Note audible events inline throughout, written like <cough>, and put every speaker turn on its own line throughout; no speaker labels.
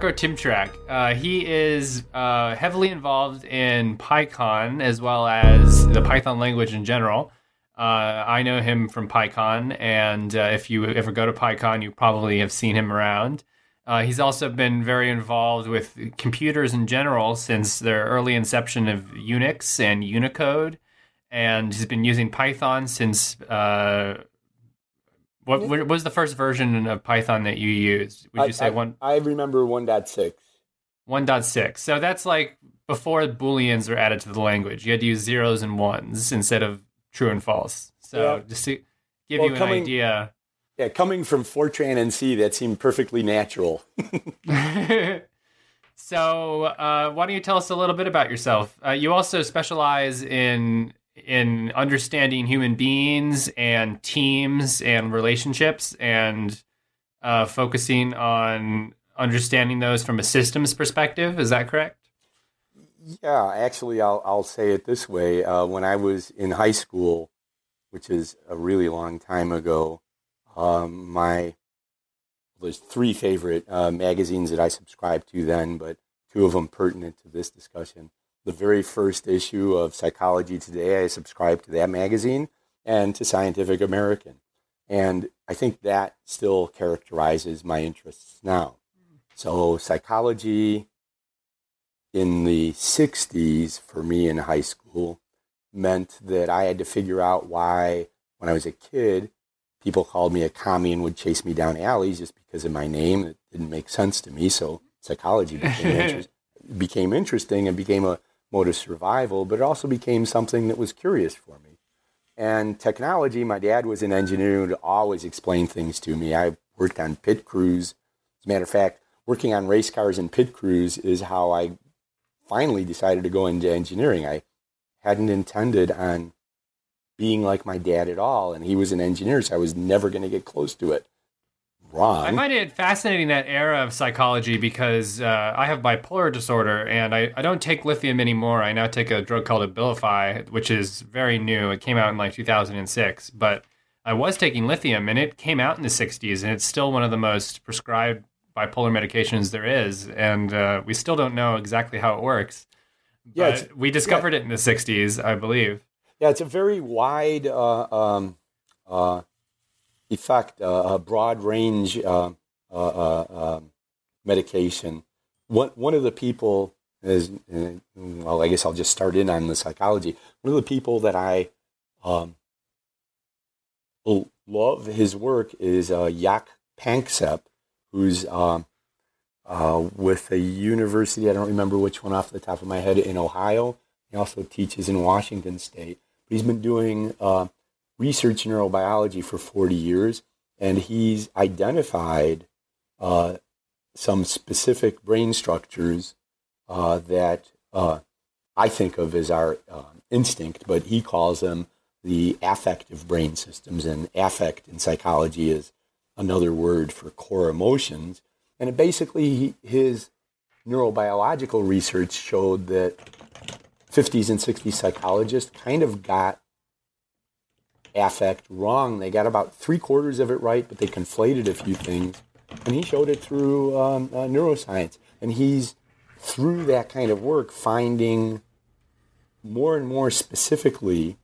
Tymciurak, Yarko Uh, he is uh, heavily involved in PyCon as well as the Python language in general. Uh, I know him from PyCon, and uh, if you ever go to PyCon, you probably have seen him around. Uh, he's also been very involved with computers in general since their early inception of Unix and Unicode, and he's been using Python since. What, what was the first version of Python that you used? Would you
I-
say
I,
one
I remember 1.6.
1.6? So that's like before booleans were added to the language. You had to use zeros and ones instead of true and false. So
Yeah.
just to give
Well,
you an
coming-
idea.
Yeah, coming from Fortran and C, that seemed perfectly natural. <laughs> <laughs>
so uh, why don't you tell us a little bit about yourself? Uh, you also specialize in in understanding human beings and teams and relationships and uh, focusing on understanding those from a systems perspective. Is that correct?
Yeah, actually, I'll, I'll say it this way. Uh, when I was in high school, which is a really long time ago, um, my there's three favorite uh, magazines that I subscribed to then, but two of them pertinent to this discussion. The very first issue of Psychology Today, I subscribed to that magazine, and to Scientific American. And I think that still characterizes my interests now. So, psychology in the 60s for me in high school meant that I had to figure out why, when I was a kid, people called me a commie and would chase me down alleys just because of my name. It didn't make sense to me. So, psychology became, <laughs> inter- became interesting and became a mode of survival, but it also became something that was curious for me. And technology, my dad was an engineer who would always explain things to me. I worked on pit crews. As a matter of fact, working on race cars and pit crews is how I finally decided to go into engineering. I hadn't intended on being like my dad at all, and he was an engineer, so I was never going to get close to it. Wrong.
I find it fascinating that era of psychology because uh, I have bipolar disorder and I, I don't take lithium anymore. I now take a drug called Abilify, which is very new. It came out in like 2006, but I was taking lithium and it came out in the 60s and it's still one of the most prescribed bipolar medications there is. And uh, we still don't know exactly how it works.
Yeah,
we discovered it in the 60s, I believe.
Yeah, it's a very wide uh, um, uh, effect, uh, a broad range uh, uh, uh, um, medication. One one of the people is uh, well, I guess I'll just start in on the psychology. One of the people that I um, love his work is uh, Jaak Panksepp, who's um, uh, with a university. I don't remember which one off the top of my head in Ohio. He also teaches in Washington State. But he's been doing uh, research neurobiology for 40 years, and he's identified uh, some specific brain structures uh, that uh, I think of as our uh, instinct, but he calls them the affective brain systems. And affect in psychology is another word for core emotions. And basically, his neurobiological research showed that 50s and 60s psychologists kind of got affect wrong. They got about three quarters of it right, but they conflated a few things. And he showed it through um, uh, neuroscience. And he's, through that kind of work, finding more and more specifically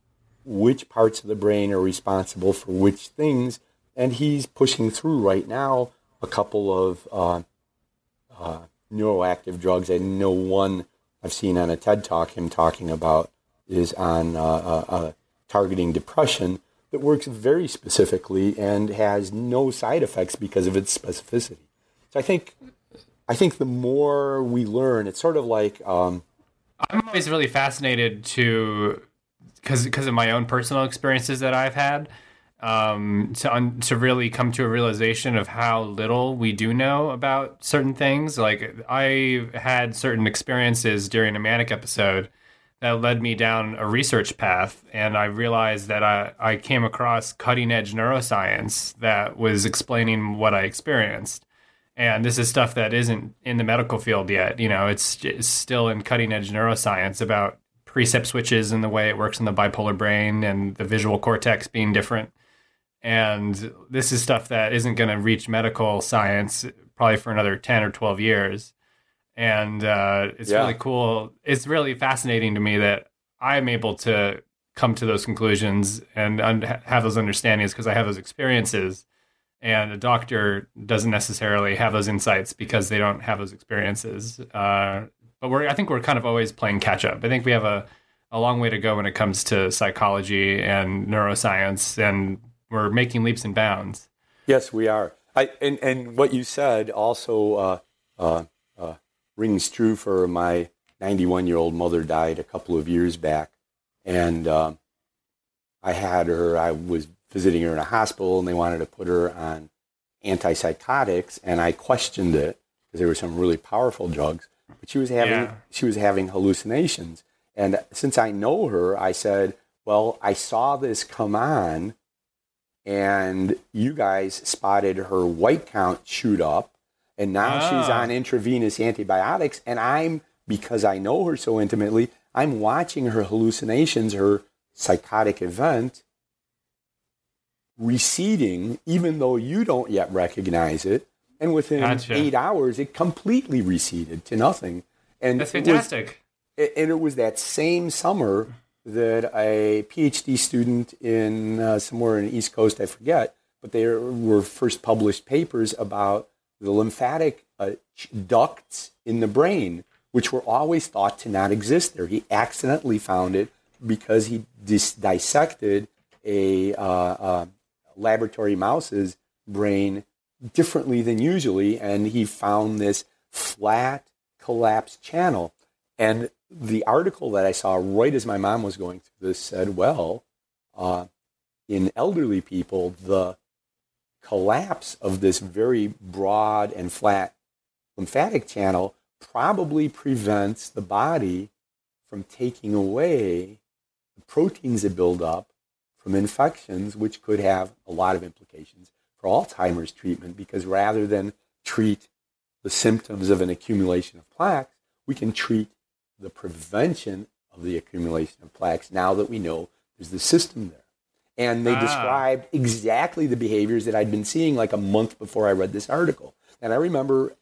which parts of the brain are responsible for which things. And he's pushing through right now a couple of uh, uh, neuroactive drugs. I know one I've seen on a TED talk him talking about is on uh, uh, uh, targeting depression that works very specifically and has no side effects because of its specificity. So I think I think the more we learn, it's sort of like um,
I'm always really fascinated to because because of my own personal experiences that I've had um, to un, to really come to a realization of how little we do know about certain things. Like I had certain experiences during a manic episode that led me down a research path, and I realized that I I came across cutting edge neuroscience that was explaining what I experienced and this is stuff that isn't in the medical field yet. You know, it's, it's still in cutting edge neuroscience about precept switches and the way it works in the bipolar brain and the visual cortex being different. and this is stuff that isn't going to reach medical science probably for another 10 or 12 years and uh, it's yeah. really cool it's really fascinating to me that i'm able to come to those conclusions and un- have those understandings because i have those experiences and a doctor doesn't necessarily have those insights because they don't have those experiences uh, but we're i think we're kind of always playing catch up i think we have a, a long way to go when it comes to psychology and neuroscience and we're making leaps and bounds.
Yes, we are. I, and, and what you said also uh, uh, uh, rings true for my 91 year old mother died a couple of years back. And um, I had her, I was visiting her in a hospital and they wanted to put her on antipsychotics. And I questioned it because there were some really powerful drugs. But she was having, yeah. she was having hallucinations. And since I know her, I said, well, I saw this come on and you guys spotted her white count shoot up and now ah. she's on intravenous antibiotics and i'm because i know her so intimately i'm watching her hallucinations her psychotic event receding even though you don't yet recognize it and within gotcha. eight hours it completely receded to nothing and
that's fantastic
it was, and it was that same summer that a PhD student in uh, somewhere in the East Coast, I forget, but there were first published papers about the lymphatic uh, ducts in the brain, which were always thought to not exist there. He accidentally found it because he dis- dissected a uh, uh laboratory mouse's brain differently than usually, and he found this flat collapsed channel. And the article that I saw right as my mom was going through this said, well, uh, in elderly people, the collapse of this very broad and flat lymphatic channel probably prevents the body from taking away the proteins that build up from infections, which could have a lot of implications for Alzheimer's treatment because rather than treat the symptoms of an accumulation of plaques, we can treat the prevention of the accumulation of plaques now that we know there's the system there. And they ah. described exactly the behaviors that I'd been seeing like a month before I read this article. And I remember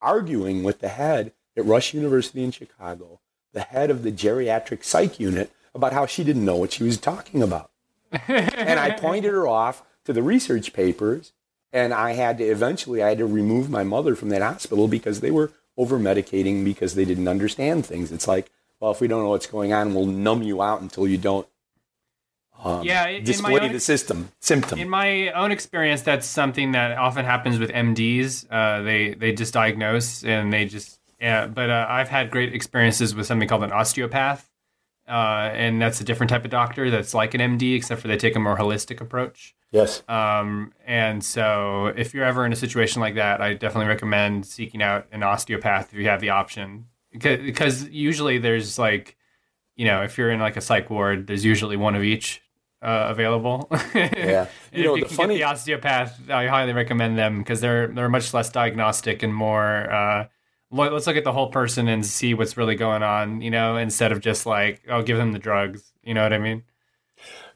arguing with the head at Rush University in Chicago, the head of the geriatric psych unit, about how she didn't know what she was talking about. <laughs> and I pointed her off to the research papers, and I had to eventually I had to remove my mother from that hospital because they were over medicating because they didn't understand things. It's like, well, if we don't know what's going on, we'll numb you out until you don't um, yeah, display own, the system symptom.
In my own experience, that's something that often happens with MDs. Uh, they they just diagnose and they just yeah. But uh, I've had great experiences with something called an osteopath, uh, and that's a different type of doctor that's like an MD, except for they take a more holistic approach.
Yes.
Um, and so if you're ever in a situation like that, I definitely recommend seeking out an osteopath if you have the option. Because usually there's like, you know, if you're in like a psych ward, there's usually one of each uh, available. <laughs>
Yeah.
you know, if you can funny... get the osteopath, I highly recommend them because they're they're much less diagnostic and more. Uh, let's look at the whole person and see what's really going on. You know, instead of just like, oh, give them the drugs. You know what I mean?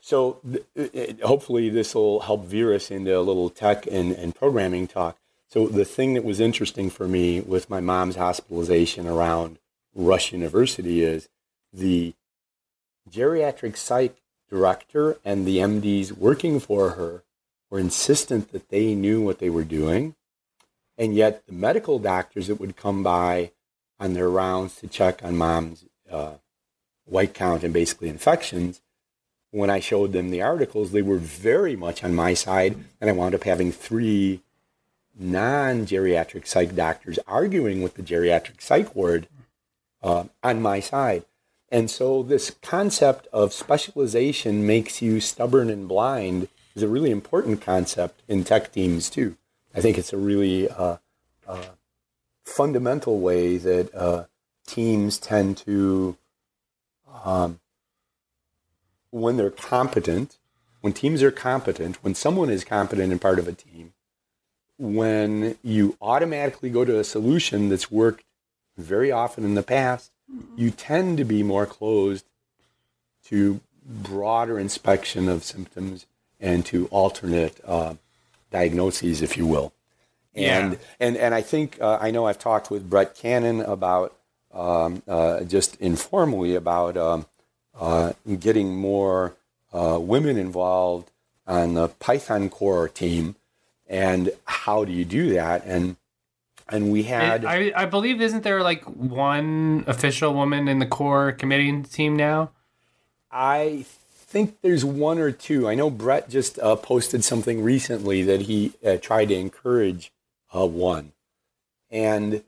So th- hopefully this will help veer us into a little tech and, and programming talk. So the thing that was interesting for me with my mom's hospitalization around Rush University is the geriatric psych director and the MDs working for her were insistent that they knew what they were doing. And yet the medical doctors that would come by on their rounds to check on mom's uh, white count and basically infections when I showed them the articles, they were very much on my side, and I wound up having three non-geriatric psych doctors arguing with the geriatric psych ward uh, on my side. And so this concept of specialization makes you stubborn and blind is a really important concept in tech teams too. I think it's a really uh, uh, fundamental way that uh, teams tend to um, when they're competent, when teams are competent, when someone is competent and part of a team, when you automatically go to a solution that's worked very often in the past, you tend to be more closed to broader inspection of symptoms and to alternate uh, diagnoses, if you will. And
Yeah.
and and I think uh, I know I've talked with Brett Cannon about um, uh, just informally about um, uh, getting more uh, women involved on the Python core team, and how do you do that? And and we had
I, I believe isn't there like one official woman in the core committee team now?
I think there's one or two. I know Brett just uh, posted something recently that he uh, tried to encourage uh, one. And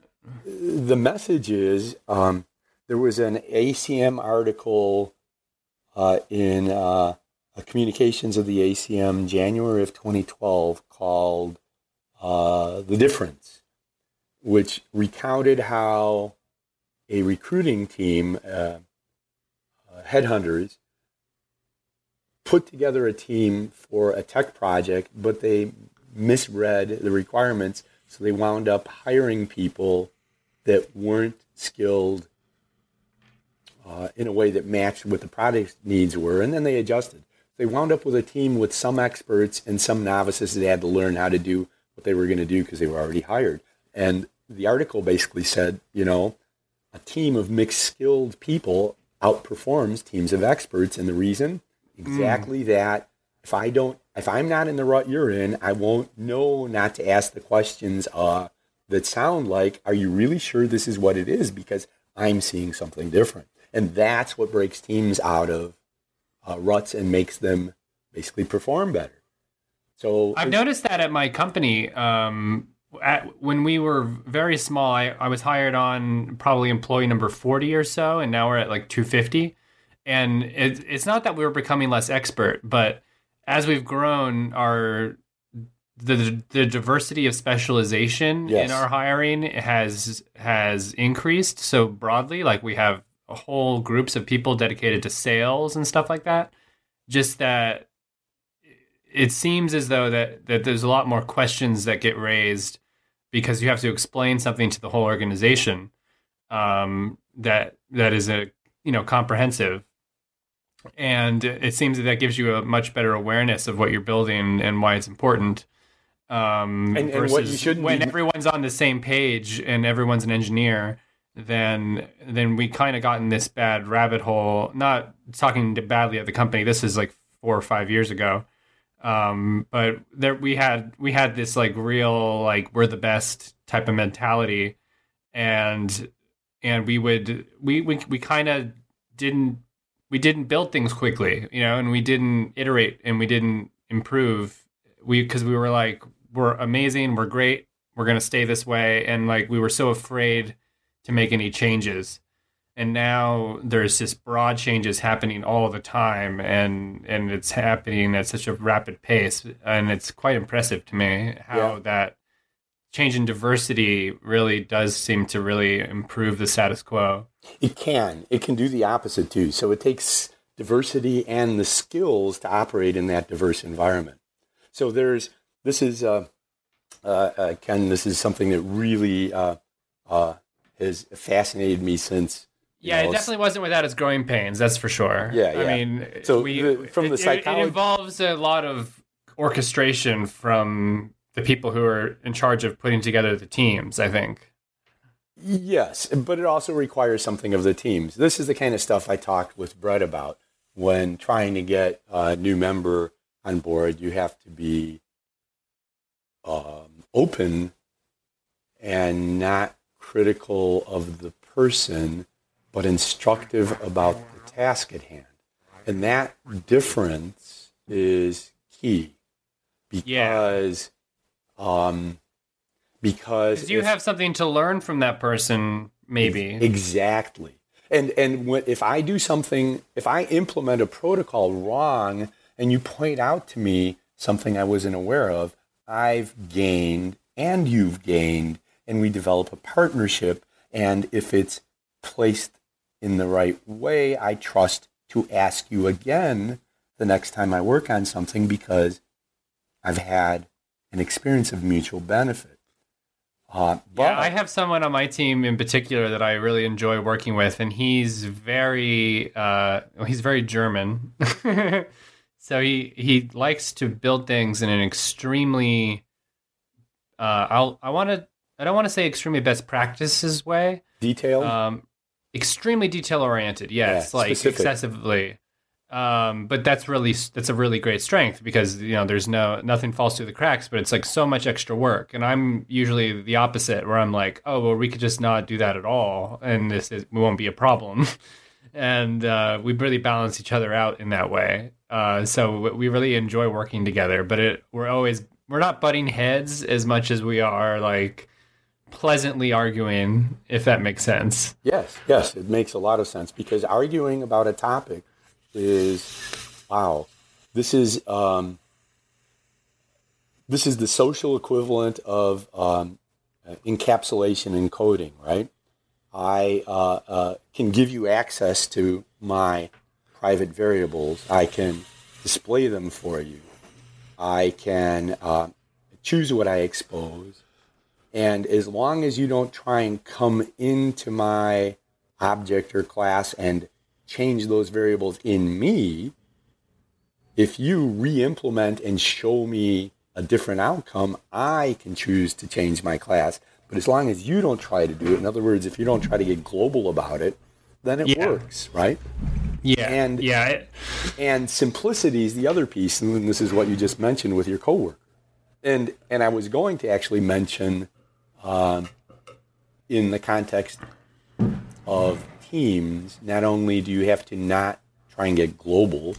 the message is um, there was an ACM article uh, in uh, Communications of the ACM, January of 2012, called uh, The Difference, which recounted how a recruiting team, uh, uh, headhunters, put together a team for a tech project, but they misread the requirements, so they wound up hiring people that weren't skilled uh, in a way that matched what the product needs were, and then they adjusted. They wound up with a team with some experts and some novices that had to learn how to do what they were going to do because they were already hired. And the article basically said, you know, a team of mixed skilled people outperforms teams of experts, and the reason exactly that. If I don't, if I'm not in the rut you're in, I won't know not to ask the questions uh, that sound like, "Are you really sure this is what it is?" Because I'm seeing something different, and that's what breaks teams out of uh, ruts and makes them basically perform better. So
I've noticed that at my company. Um, at, when we were very small, I, I was hired on probably employee number 40 or so, and now we're at like 250. And it, it's not that we were becoming less expert, but as we've grown, our the the diversity of specialization
Yes.
in our hiring has has increased so broadly. Like we have whole groups of people dedicated to sales and stuff like that. Just that it seems as though that that there's a lot more questions that get raised because you have to explain something to the whole organization um, that that is a you know comprehensive. And it seems that that gives you a much better awareness of what you're building and why it's important um,
And- and what you shouldn't
when
be-
everyone's on the same page and everyone's an engineer then then we kind of got in this bad rabbit hole. Not talking badly of the company this is like four or five years ago um, but there we had we had this like real like we're the best type of mentality. And and we would we we, we kind of didn't we didn't build things quickly you know and we didn't iterate and we didn't improve. We because we were like we're amazing we're great we're going to stay this way. And like we were so afraid to make any changes and now there's just broad changes happening all the time and and it's happening at such a rapid pace and it's quite impressive to me how
Yeah.
that change in diversity really does seem to really improve the status quo
It can. It can do the opposite too. So it takes diversity and the skills to operate in that diverse environment. So there's this is uh, uh, uh, Ken. This is something that really uh, uh, has fascinated me since.
Yeah,
know,
it definitely wasn't without its growing pains. That's for sure.
Yeah, yeah.
I mean,
So
we,
the- from the
it- it-
psychology-
it involves a lot of orchestration from the people who are in charge of putting together the teams. I think.
Yes, but it also requires something of the teams. This is the kind of stuff I talked with Brett about when trying to get a new member on board. You have to be um, open and not critical of the person, but instructive about the task at hand. And that difference is key
Yeah.
because um, because
Because you
if-
have something to learn from that person, maybe.
Exactly. And and when, if I do something, if I implement a protocol wrong, and you point out to me something I wasn't aware of, I've gained and you've gained, and we develop a partnership. And if it's placed in the right way, I trust to ask you again the next time I work on something because I've had an experience of mutual benefit. Uh, but
Yeah, I have someone on my team in particular that I really enjoy working with, and he's very uh, he's very German. <laughs> So he he likes to build things in an extremely uh I'll I want to I don't want to say extremely best practices way.
Detailed.
Um extremely detail oriented. Yes,
Yeah,
like
specific.
excessively. Um but that's really that's a really great strength because you know there's no nothing falls through the cracks, but it's like so much extra work. And I'm usually the opposite where I'm like, "Oh, well we could just not do that at all and this is we won't be a problem." <laughs> and uh, we really balance each other out in that way. Uh, so we really enjoy working together, but it, we're always we're not butting heads as much as we are like pleasantly arguing, if that makes sense.
Yes, yes, it makes a lot of sense because arguing about a topic is wow. This is um, this is the social equivalent of um, encapsulation and coding, right? I uh, uh, can give you access to my private variables. I can display them for you. I can uh, choose what I expose. And as long as you don't try and come into my object or class and change those variables in me, if you re-implement and show me a different outcome, I can choose to change my class. But as long as you don't try to do it, in other words, if you don't try to get global about it, then it
Yeah.
works, right?
Yeah,
And-
yeah,
And simplicity is the other piece, and this is what you just mentioned with your coworker. And and I was going to actually mention, um, in the context of teams, not only do you have to not try and get global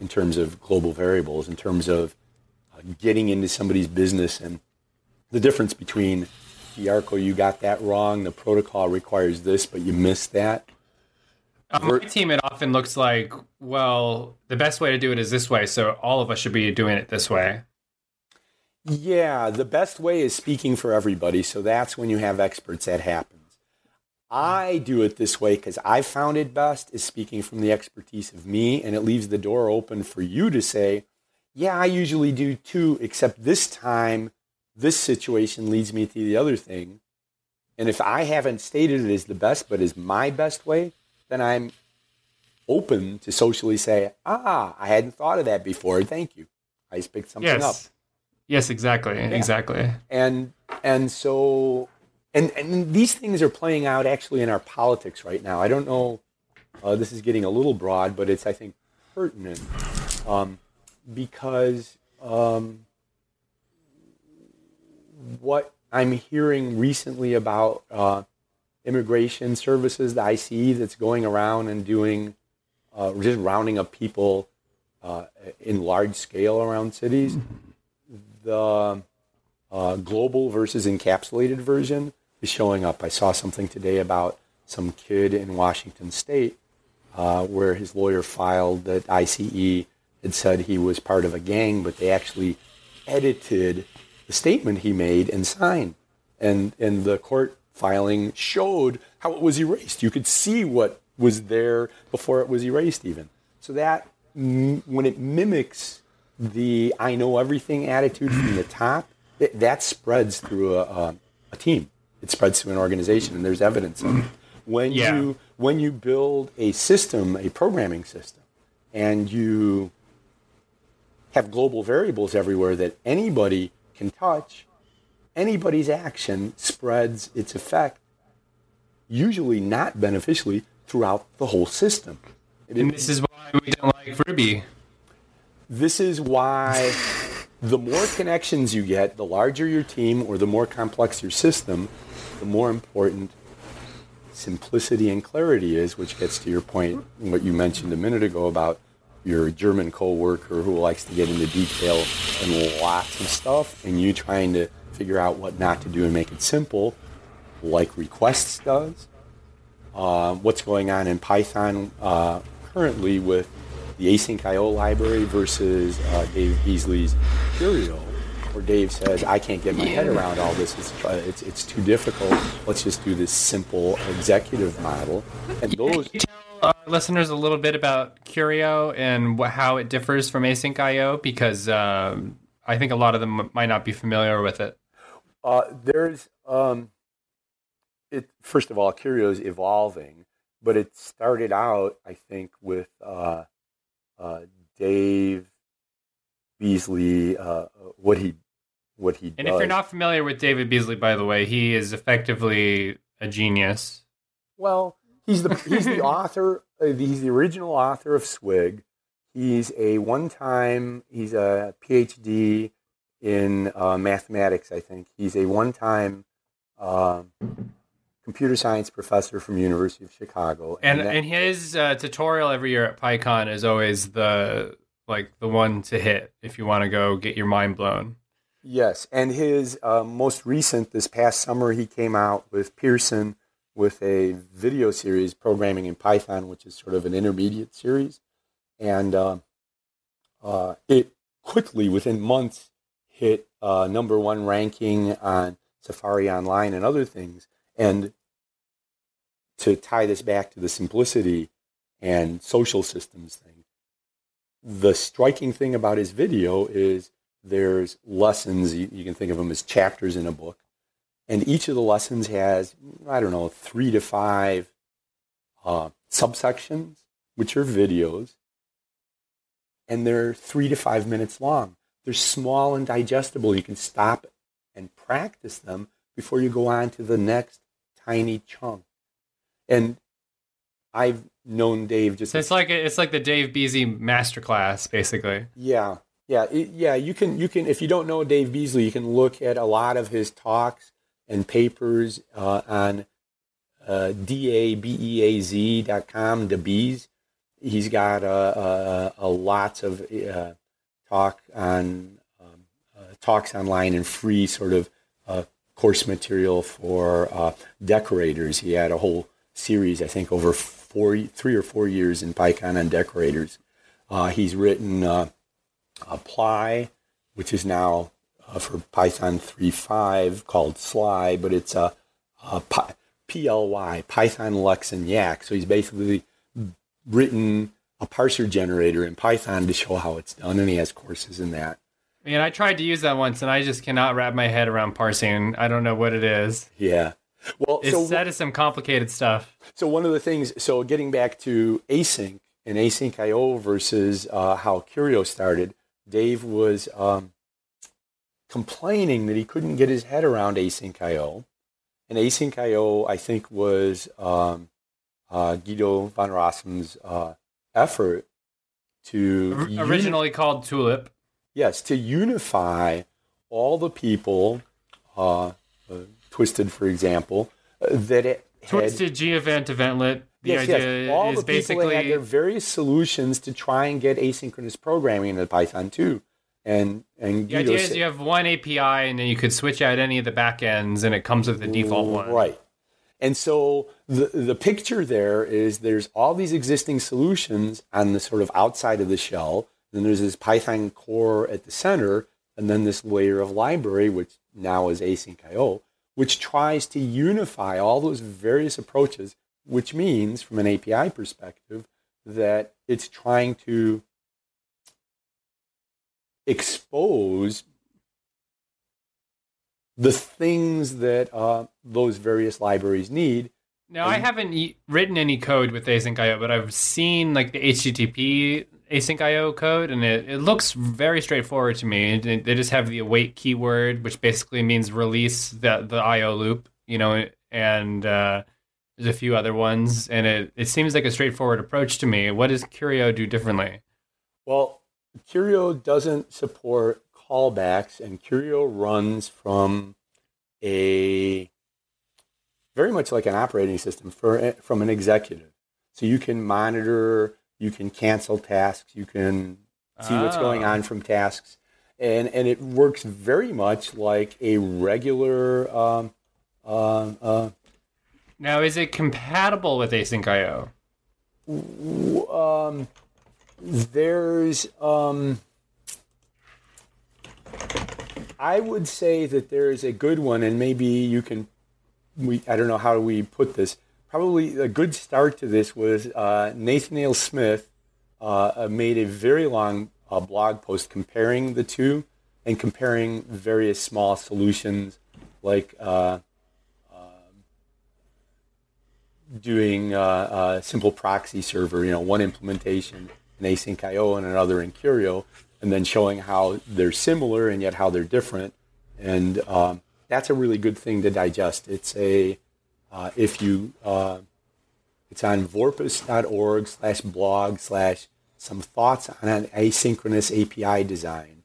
in terms of global variables, in terms of uh, getting into somebody's business, and the difference between Diarco, you got that wrong. The protocol requires this, but you missed that.
on my team it often looks like well the best way to do it is this way, so all of us should be doing it this way.
Yeah, the best way is speaking for everybody. So that's when you have experts that happens. I do it this way because I found it best is speaking from the expertise of me, and it leaves the door open for you to say, "Yeah, I usually do too, except this time, this situation leads me to the other thing." And if I haven't stated it as the best, but as my best way, then I'm open to socially say, "Ah, I hadn't thought of that before. Thank you. I just picked something up."
Yes. Exactly. Exactly.
and and so and and these things are playing out actually in our politics right now. I don't know. Uh, this is getting a little broad, but it's I think pertinent um, because um, what I'm hearing recently about uh, immigration services, the ICE that's going around and doing uh, just rounding up people uh, in large scale around cities. The uh, global versus encapsulated version is showing up. I saw something today about some kid in Washington State uh, where his lawyer filed that ICE had said he was part of a gang, but they actually edited the statement he made and signed. And, and the court filing showed how it was erased. You could see what was there before it was erased, even. So that, when it mimics the I know everything attitude from the top, it, that spreads through a, a, a team. It spreads through an organization, and there's evidence of it. When
Yeah.
you when you build a system, a programming system, and you have global variables everywhere that anybody can touch, anybody's action spreads its effect, usually not beneficially, throughout the whole system. It
And this is why we don't like Ruby.
This is why the more connections you get, the larger your team or the more complex your system, the more important simplicity and clarity is, which gets to your point, what you mentioned a minute ago about your German coworker who likes to get into detail and lots of stuff, and you trying to figure out what not to do and make it simple, like requests does. Uh, what's going on in Python uh, currently with the async IO library versus uh, Dave Beazley's Curio, where Dave says, I can't get my head around all this. It's, uh, it's, it's too difficult. Let's just do this simple executive model. And those,
listeners a little bit about Curio and wh- how it differs from async IO? Because um, I think a lot of them might not be familiar with it.
uh, there's, um, it, first of all, Curio is evolving, but it started out, I think, with uh, uh, Dave Beazley, uh, what he what he
And
does.
if you're not familiar with David Beazley, by the way, he is effectively a genius.
Well, he's the he's the <laughs> author. Uh, he's the original author of Swig. He's a one-time. He's a PhD in uh, mathematics. I think he's a one-time uh, computer science professor from University of Chicago.
And
that-
and his uh, tutorial every year at PyCon is always the like the one to hit if you want to go get your mind blown.
Yes, and his uh, most recent, this past summer, he came out with Pearson with a video series, Programming in Python, which is sort of an intermediate series. And uh, uh, it quickly, within months, hit uh, number one ranking on Safari Online and other things. And to tie this back to the simplicity and social systems thing, the striking thing about his video is there's lessons. You, can think of them as chapters in a book. And each of the lessons has, I don't know, three to five uh, subsections, which are videos. And they're three to five minutes long. They're small and digestible. You can stop and practice them before you go on to the next tiny chunk. And I've known Dave just
So it's like it's like the Dave Beazley masterclass, basically.
yeah, yeah, it- yeah. You can you can if you don't know Dave Beazley, you can look at a lot of his talks and papers uh, on uh, dabeaz.com, the bees. He's got a, uh, uh, lots of uh, talk on um, uh, talks online and free sort of uh, course material for uh, decorators. He had a whole series, I think, over four, three or four years in PyCon on decorators. Uh, he's written uh, Apply, which is now uh, for Python 3.5 called Sly, but it's a, a Py- PLY, Python, Lex, and Yacc. So he's basically written a parser generator in Python to show how it's done, and he has courses in that.
And I tried to use that once, and I just cannot wrap my head around parsing. I don't know what it is.
Yeah. Well,
It's
so
that is some complicated stuff.
So one of the things, so getting back to async and async IO versus uh, how Curio started, Dave was um, complaining that he couldn't get his head around async IO, and async IO, I think, was um, uh, Guido van Rossum's uh, effort to uni-
Originally called Tulip.
yes, to unify all the people, uh, uh, Twisted, for example, uh, that it had
Twisted gevent eventlet. The
yes,
idea
yes. All
is
the people that had
basically
their various solutions to try and get asynchronous programming into Python too. And and
the
Guido
idea is you have one API and then you could switch out any of the backends and it comes with the default one.
Right. And so the the picture there is there's all these existing solutions on the sort of outside of the shell. Then there's this Python core at the center, and then this layer of library, which now is async IO, which tries to unify all those various approaches, which means from an API perspective that it's trying to expose the things that uh, those various libraries need.
Now I haven't e- written any code with async IO, but I've seen like the HTTP async IO code, and it, it looks very straightforward to me. They just have the await keyword, which basically means release the the IO loop, you know, and uh, there's a few other ones, and it it seems like a straightforward approach to me. What does Curio do differently?
Well, Curio doesn't support callbacks, and Curio runs from a very much like an operating system for from an executive. So you can monitor, you can cancel tasks, you can see what's going
Ah.
on from tasks, and and it works very much like a regular. Um, uh, uh,
Now, is it compatible with async IO?
um, there's um, I would say that there is a good one, and maybe you can. We I don't know how we put this. Probably a good start to this was uh, Smith uh, uh, made a very long uh, blog post comparing the two and comparing various small solutions like uh, doing uh, a simple proxy server, you know, one implementation in async IO and another in Curio. and then showing how they're similar and yet how they're different. And um, that's a really good thing to digest. It's a uh, if you uh, it's on vorpus.org slash blog slash some thoughts on an asynchronous API design.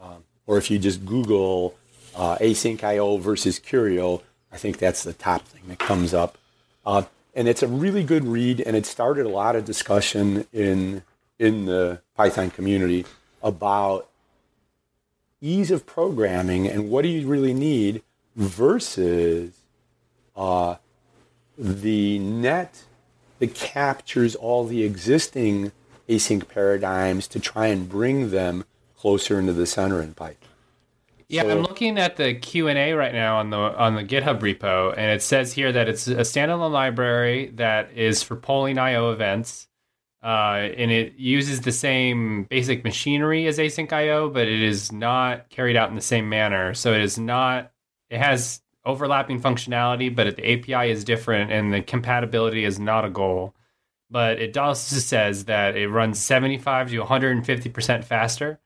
Um, or if you just Google uh, async.io versus Curio, I think that's the top thing that comes up. Uh, and it's a really good read, and it started a lot of discussion in in the Python community about ease of programming and what do you really need versus uh, the net that captures all the existing async paradigms to try and bring them closer into the center in Python.
Yeah, so, I'm looking at the Q and A right now on the on the GitHub repo, and it says here that it's a standalone library that is for polling I/O events, uh, and it uses the same basic machinery as async I/O, but it is not carried out in the same manner. So it is not. It has overlapping functionality, but the API is different, and the compatibility is not a goal. But it also says that it runs 75 to 150 percent faster.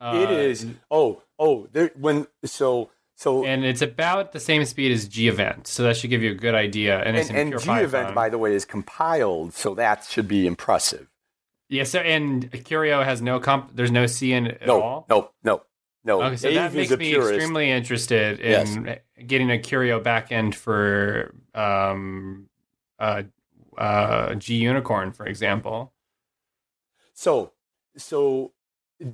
Uh, it is. Oh, Oh, there when so so
and it's about the same speed as gevent, so that should give you a good idea.
And, and, and gevent, by the way, is compiled, so that should be impressive.
Yeah. So and Curio has no comp. There's no C in it at
no,
all.
No, no, no.
Okay, so Dave that makes me purist. extremely interested in yes. getting a Curio backend for um, uh, uh, Gunicorn, for example.
So, so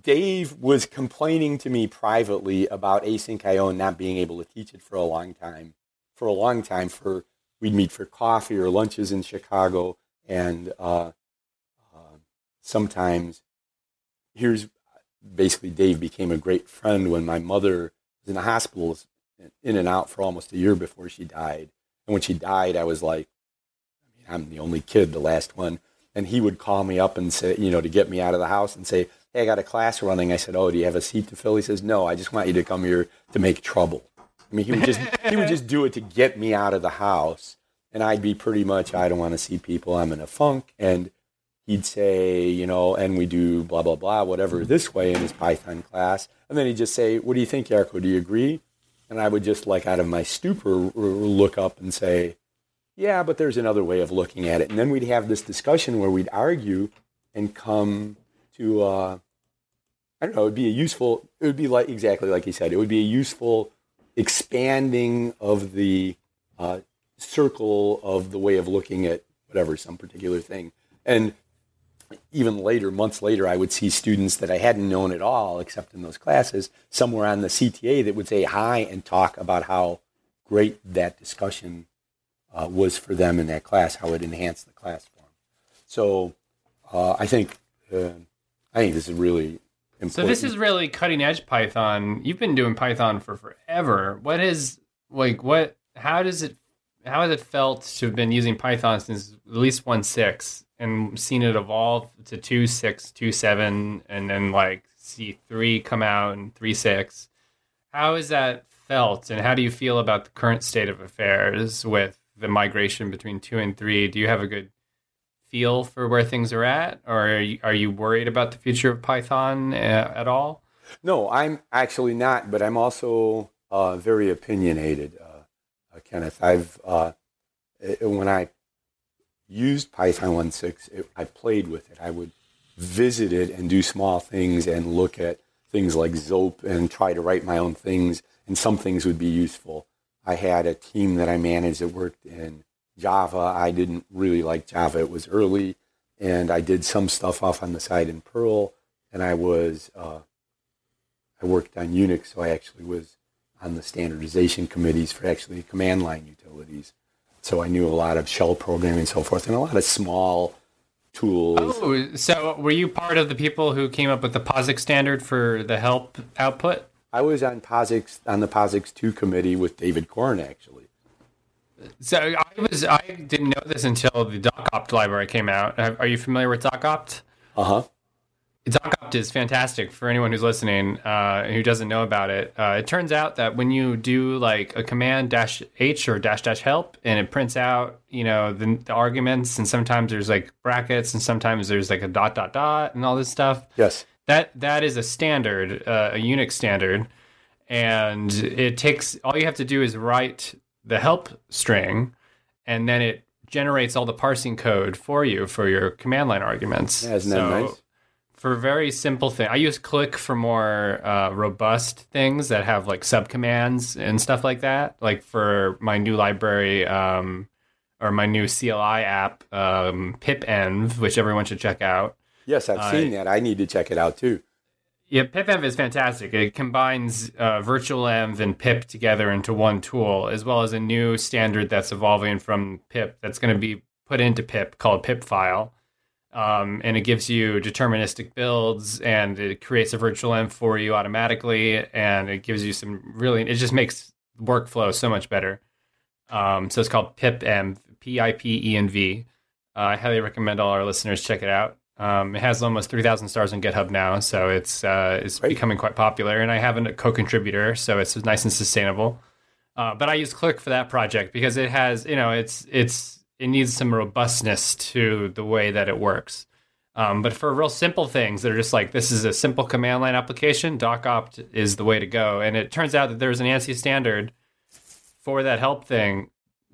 Dave was complaining to me privately about async IO and not being able to teach it for a long time. For a long time, for we'd meet for coffee or lunches in Chicago, and uh, uh, sometimes here's basically Dave became a great friend when my mother was in the hospital, in and out for almost a year before she died. And when she died, I was like, I mean, I'm the only kid, the last one, and he would call me up and say, you know, to get me out of the house and say hey, I got a class running. I said, oh, do you have a seat to fill? He says, no, I just want you to come here to make trouble. I mean, he would just he would just do it to get me out of the house, and I'd be pretty much, I don't want to see people. I'm in a funk, and he'd say, you know, and we do blah blah blah, whatever this way in his Python class, and then he'd just say, what do you think, Yarko? Do you agree? And I would just like out of my stupor look up and say, yeah, but there's another way of looking at it. And then we'd have this discussion where we'd argue and come to uh, I don't know, it would be a useful, it would be like exactly like he said, it would be a useful expanding of the uh, circle of the way of looking at whatever, some particular thing. And even later, months later, I would see students that I hadn't known at all, except in those classes, somewhere on the CTA that would say hi and talk about how great that discussion uh, was for them in that class, how it enhanced the class for them. So uh, I think uh, I think this is really
Important. So this is really cutting edge Python. You've been doing Python for forever. What is like what? How does it? How has it felt to have been using Python since at least one six and seen it evolve to two six, two seven, and then like see three come out and three six? How is that felt, and how do you feel about the current state of affairs with the migration between two and three? Do you have a good feel for where things are at, or are you, are you worried about the future of Python uh, at all?
No, I'm actually not, but I'm also uh, very opinionated, uh, uh Kenneth. I've uh, when I used Python 1.6, I played with it. I would visit it and do small things and look at things like Zope and try to write my own things, and some things would be useful. I had a team that I managed that worked in Java. I didn't really like Java. It was early, and I did some stuff off on the side in Perl, and I was uh, I worked on Unix, so I actually was on the standardization committees for actually command line utilities. So I knew a lot of shell programming and so forth, and a lot of small tools.
Oh, so were you part of the people who came up with the POSIX standard for the help output?
I was on POSIX on the POSIX two committee with David Korn actually.
So I was I didn't know this until the DocOpt library came out. Are you familiar with DocOpt?
Uh huh.
DocOpt is fantastic for anyone who's listening uh, who doesn't know about it. Uh, it turns out that when you do like a command dash h or dash dash help, and it prints out you know the, the arguments, and sometimes there's like brackets, and sometimes there's like a dot dot dot, and all this stuff.
Yes.
that that is a standard, uh, a Unix standard, and it takes all you have to do is write the help string, and then it generates all the parsing code for you for your command line arguments.
Yeah, isn't that
So,
nice?
For very simple thing, I use Click for more uh, robust things that have like subcommands and stuff like that. Like for my new library um, or my new CLI app, um, pipenv, which everyone should check out.
Yes, I've
I-
seen that. I need to check it out too.
Yeah, pipenv is fantastic. It combines uh, virtualenv and pip together into one tool, as well as a new standard that's evolving from pip that's going to be put into pip called pipfile. Um, and it gives you deterministic builds and it creates a virtualenv for you automatically. And it gives you some really, it just makes workflow so much better. Um, so it's called pipenv, P I P E N V. Uh, I highly recommend all our listeners check it out. Um, it has almost 3,000 stars on GitHub now, so it's uh, it's
Great.
becoming quite popular. And I have a co-contributor, so it's nice and sustainable. Uh, but I use Click for that project because it has, you know, it's it's it needs some robustness to the way that it works. Um, but for real simple things that are just like this is a simple command line application, DocOpt is the way to go. And it turns out that there's an ANSI standard for that help thing,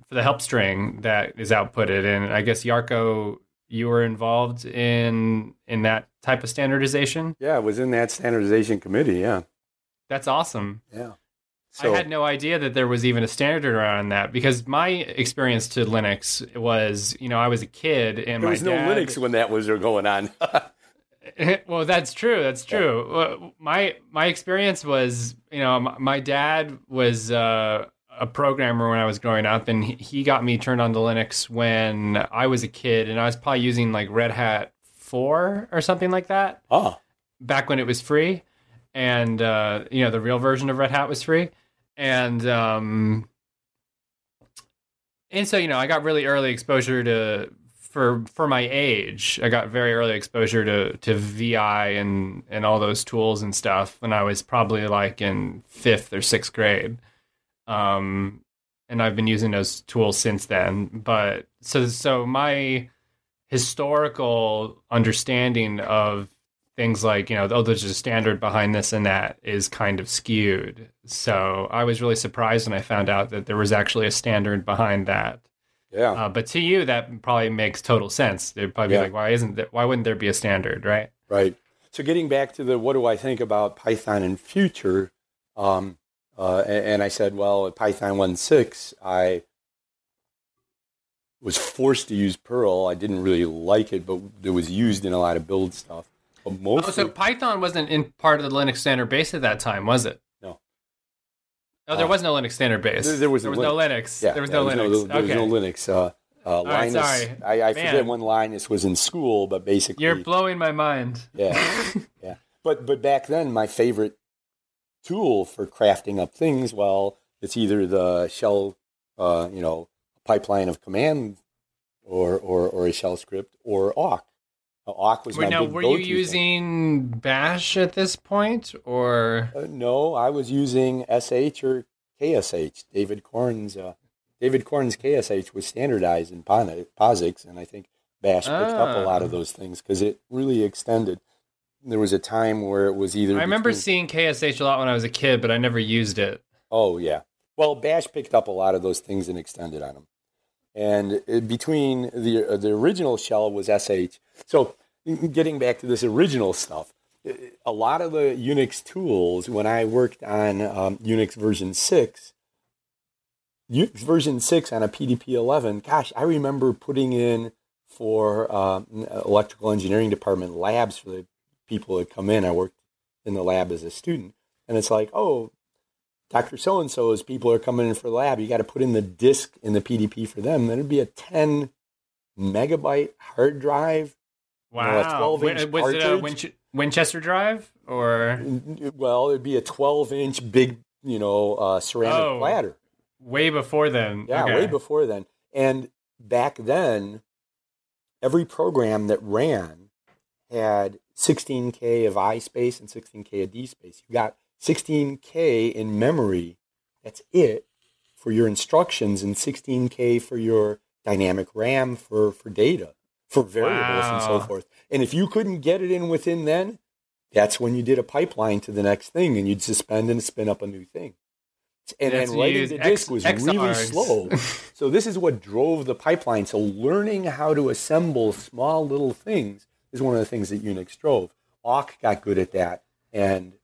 for the help string that is outputted. And I guess Yarko, you were involved in in that type of standardization.
Yeah, it was in that standardization committee. Yeah,
That's awesome.
yeah.
I had no idea that there was even a standard around that because my experience to Linux was, you know, I was a kid and
there
my
was no Linux when that was going on. <laughs>
well, that's true. That's true. Well, My my experience was, you know, my, my dad was uh, a programmer when I was growing up, and he, he got me turned on to Linux when I was a kid, and I was probably using like Red Hat Four or something like that
oh,
back when it was free, and uh, you know the real version of Red Hat was free, and um, and so you know I got really early exposure to for for my age. I got very early exposure to to VI and and all those tools and stuff when I was probably like in fifth or sixth grade. Um, and I've been using those tools since then. But so so my historical understanding of things like you know oh there's a standard behind this and that is kind of skewed so i was really surprised when i found out that there was actually a standard behind that
yeah.
uh, but to you that probably makes total sense they'd probably
Yeah.
be like why isn't that why wouldn't there be a standard right
Right. So getting back to the what do I think about Python in future, um, uh, and, and I said, well, at Python 1.6, I was forced to use Perl. I didn't really like it, but it was used in a lot of build stuff. But
oh so python wasn't in part of the linux standard base at that time was it
No.
oh there
Uh,
was no linux standard base
there- there was
there was no linux
yeah,
there was no linux
there was no Linux. Uh, uh,
right,
Linus,
sorry.
I, I forget when Linus was in school, but basically,
you're blowing my mind
Yeah, <laughs> yeah. But but back then, my favorite tool for crafting up things, well, it's either the shell, uh, you know, pipeline of command, or or or a shell script, or awk. Awk was
Wait,
my
now
big
were you
go-to thing.
using bash at this point or
Uh, no, I was using SH or KSH. David Korn's uh, David Korn's KSH was standardized in POSIX, and I think Bash picked up a lot of
Ah.
those things because it really extended. There was a time where it was either.
I remember
between-
seeing KSH a lot when I was a kid, but I never used it.
Oh yeah. Well, Bash picked up a lot of those things and extended on them. And uh, between the uh, the original shell was SH. So getting back to this original stuff, uh, a lot of the Unix tools when I worked on um, Unix version six, Unix version six on a PDP eleven. Gosh, I remember putting in for um, electrical engineering department labs for the people that come in. I worked in the lab as a student, and it's like, oh, Dr. So and so's people are coming in for the lab. You got to put in the disk in the PDP for them. Then it'd be a 10 megabyte hard drive. You know,
Wow.
12
Wi-
inch
was it a
cartridge?
Winch- Winchester drive or
Well, it'd be a 12 inch big, you know, uh, ceramic
Oh.
platter.
way before then?
Yeah,
Okay.
way before then. And back then, every program that ran had 16K of I space and 16K of D space. You got 16K in memory. That's it for your instructions and 16K for your dynamic RAM for, for data, for variables and so forth. And if you couldn't get it in within then, that's when you did a pipeline to the next thing and you'd suspend and spin up a new thing. And then writing the disk X, was X really slow. <laughs> so this is what drove the pipeline. So learning how to assemble small little things is one of the things that Unix drove. Awk got good at that. And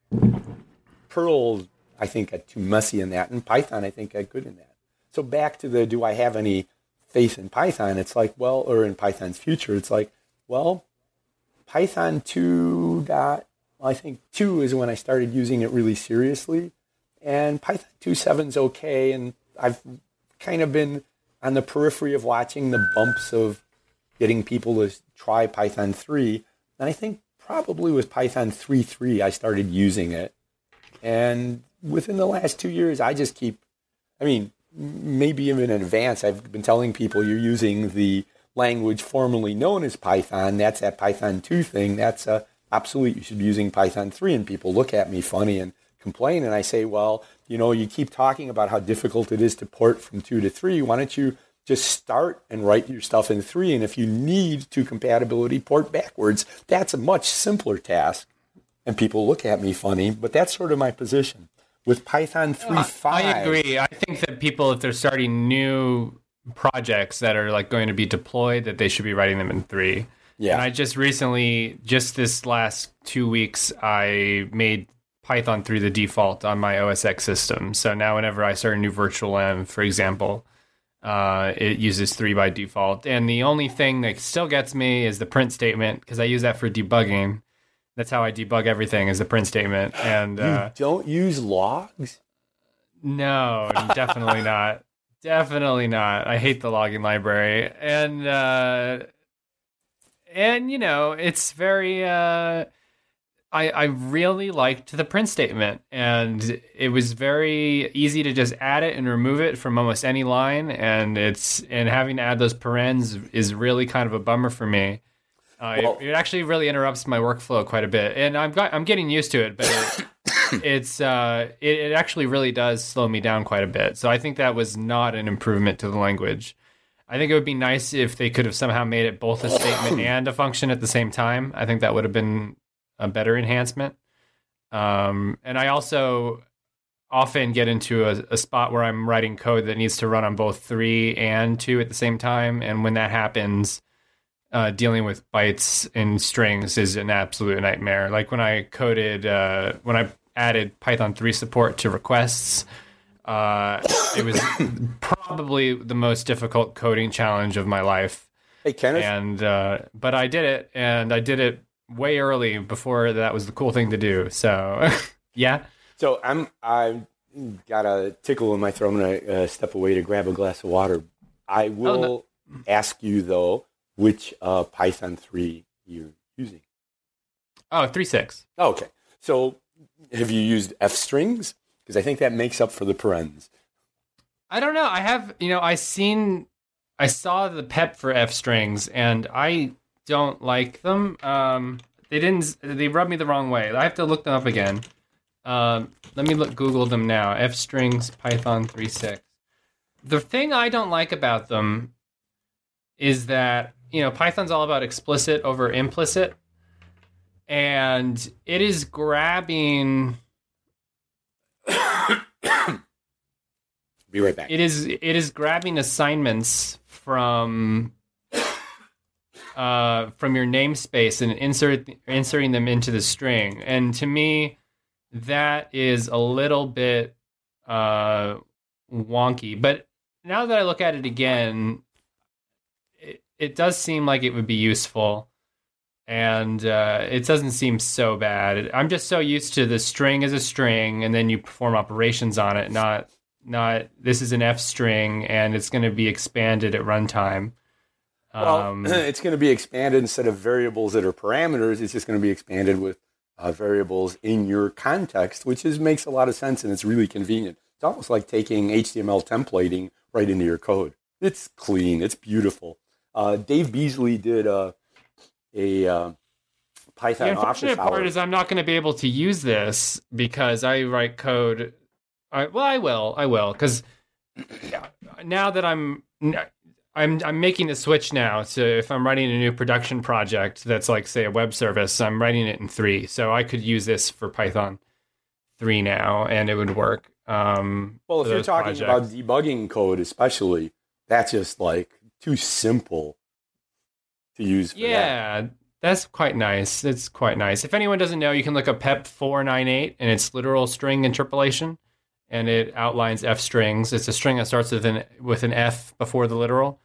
Perl, I think, got too messy in that. And Python, I think, got good in that. So back to the do I have any faith in Python? It's like, well, or in Python's future, it's like, well, Python 2 dot, I think 2 is when I started using it really seriously. And Python 2.7 is okay. And I've kind of been on the periphery of watching the bumps of getting people to try Python 3. And I think probably with Python 3.3, I started using it. And within the last two years, I just keep, I mean, maybe even in advance, I've been telling people you're using the language formerly known as Python. That's that Python 2 thing. That's uh, a absolute. You should be using Python 3. And people look at me funny and complain. And I say, well, you know, you keep talking about how difficult it is to port from 2 to 3. Why don't you just start and write your stuff in 3? And if you need to compatibility, port backwards. That's a much simpler task. And people look at me funny, but that's sort of my position with Python 3.5. I
agree. I think that people, if they're starting new projects that are like going to be deployed, that they should be writing them in three. Yeah. And I just recently, just this last two weeks, I made Python 3 the default on my OS X system. So now, whenever I start a new virtualenv, for example, uh, it uses three by default. And the only thing that still gets me is the print statement because I use that for debugging. That's how I debug everything is the print statement. And
uh, don't use logs.
No, definitely <laughs> not. Definitely not. I hate the logging library, and uh, and you know it's very. Uh, I I really liked the print statement, and it was very easy to just add it and remove it from almost any line, and it's and having to add those parens is really kind of a bummer for me. Uh, well, it, it, actually really interrupts my workflow quite a bit, and I'm got, I'm getting used to it, but it, <coughs> it's uh, it, it, actually really does slow me down quite a bit. So I think that was not an improvement to the language. I think it would be nice if they could have somehow made it both a statement <coughs> and a function at the same time. I think that would have been a better enhancement. Um, and I also often get into a, a spot where I'm writing code that needs to run on both three and two at the same time, and when that happens uh, dealing with bytes and strings is an absolute nightmare. Like when I coded, uh, when I added Python 3 support to requests, uh, it was <coughs> probably the most difficult coding challenge of my life.
Hey, Kenneth.
And, uh, but I did it, and I did it way early before that was the cool thing to do. So, <laughs> yeah.
So I'm, I've got a tickle in my throat. I'm going to uh, step away to grab a glass of water. I will oh, no. ask you, though, which uh, Python 3 you're using.
Oh, 3.6.
Oh, okay. So have you used F strings? Because I think that makes up for the parens.
I don't know. I have, you know, I seen, I saw the pep for F strings and I don't like them. Um, they didn't, they rubbed me the wrong way. I have to look them up again. Um, let me look, Google them now. F strings Python 3.6. The thing I don't like about them is that you know, Python's all about explicit over implicit. And it is grabbing <coughs>
Be right back.
It is it is grabbing assignments from uh, from your namespace and insert inserting them into the string. And to me, that is a little bit uh, wonky. But now that I look at it again, it does seem like it would be useful and uh, it doesn't seem so bad. I'm just so used to the string as a string, and then you perform operations on it. Not not this is an F string, and it's going to be expanded at runtime.
Um, well, <clears throat> it's going to be expanded instead of variables that are parameters. It's just going to be expanded with uh, variables in your context, which is makes a lot of sense and it's really convenient. It's almost like taking HTML templating right into your code. It's clean. It's beautiful. Uh, Dave Beazley did a, a uh, Python.
The unfortunate part hour. is I'm not going to be able to use this because I write code. I, well, I will. I will because <clears throat> now that I'm, I'm I'm making the switch now. So if I'm writing a new production project that's like say a web service, I'm writing it in three. So I could use this for Python three now, and it would work. Um,
Well, if you're talking
projects.
about debugging code, especially, that's just like too simple to use. For that.
yeah, that's quite nice. It's quite nice. If anyone doesn't know, you can look up PEP four nine eight, and it's literal string interpolation, and it outlines F strings. It's a string that starts with an with an F before the literal,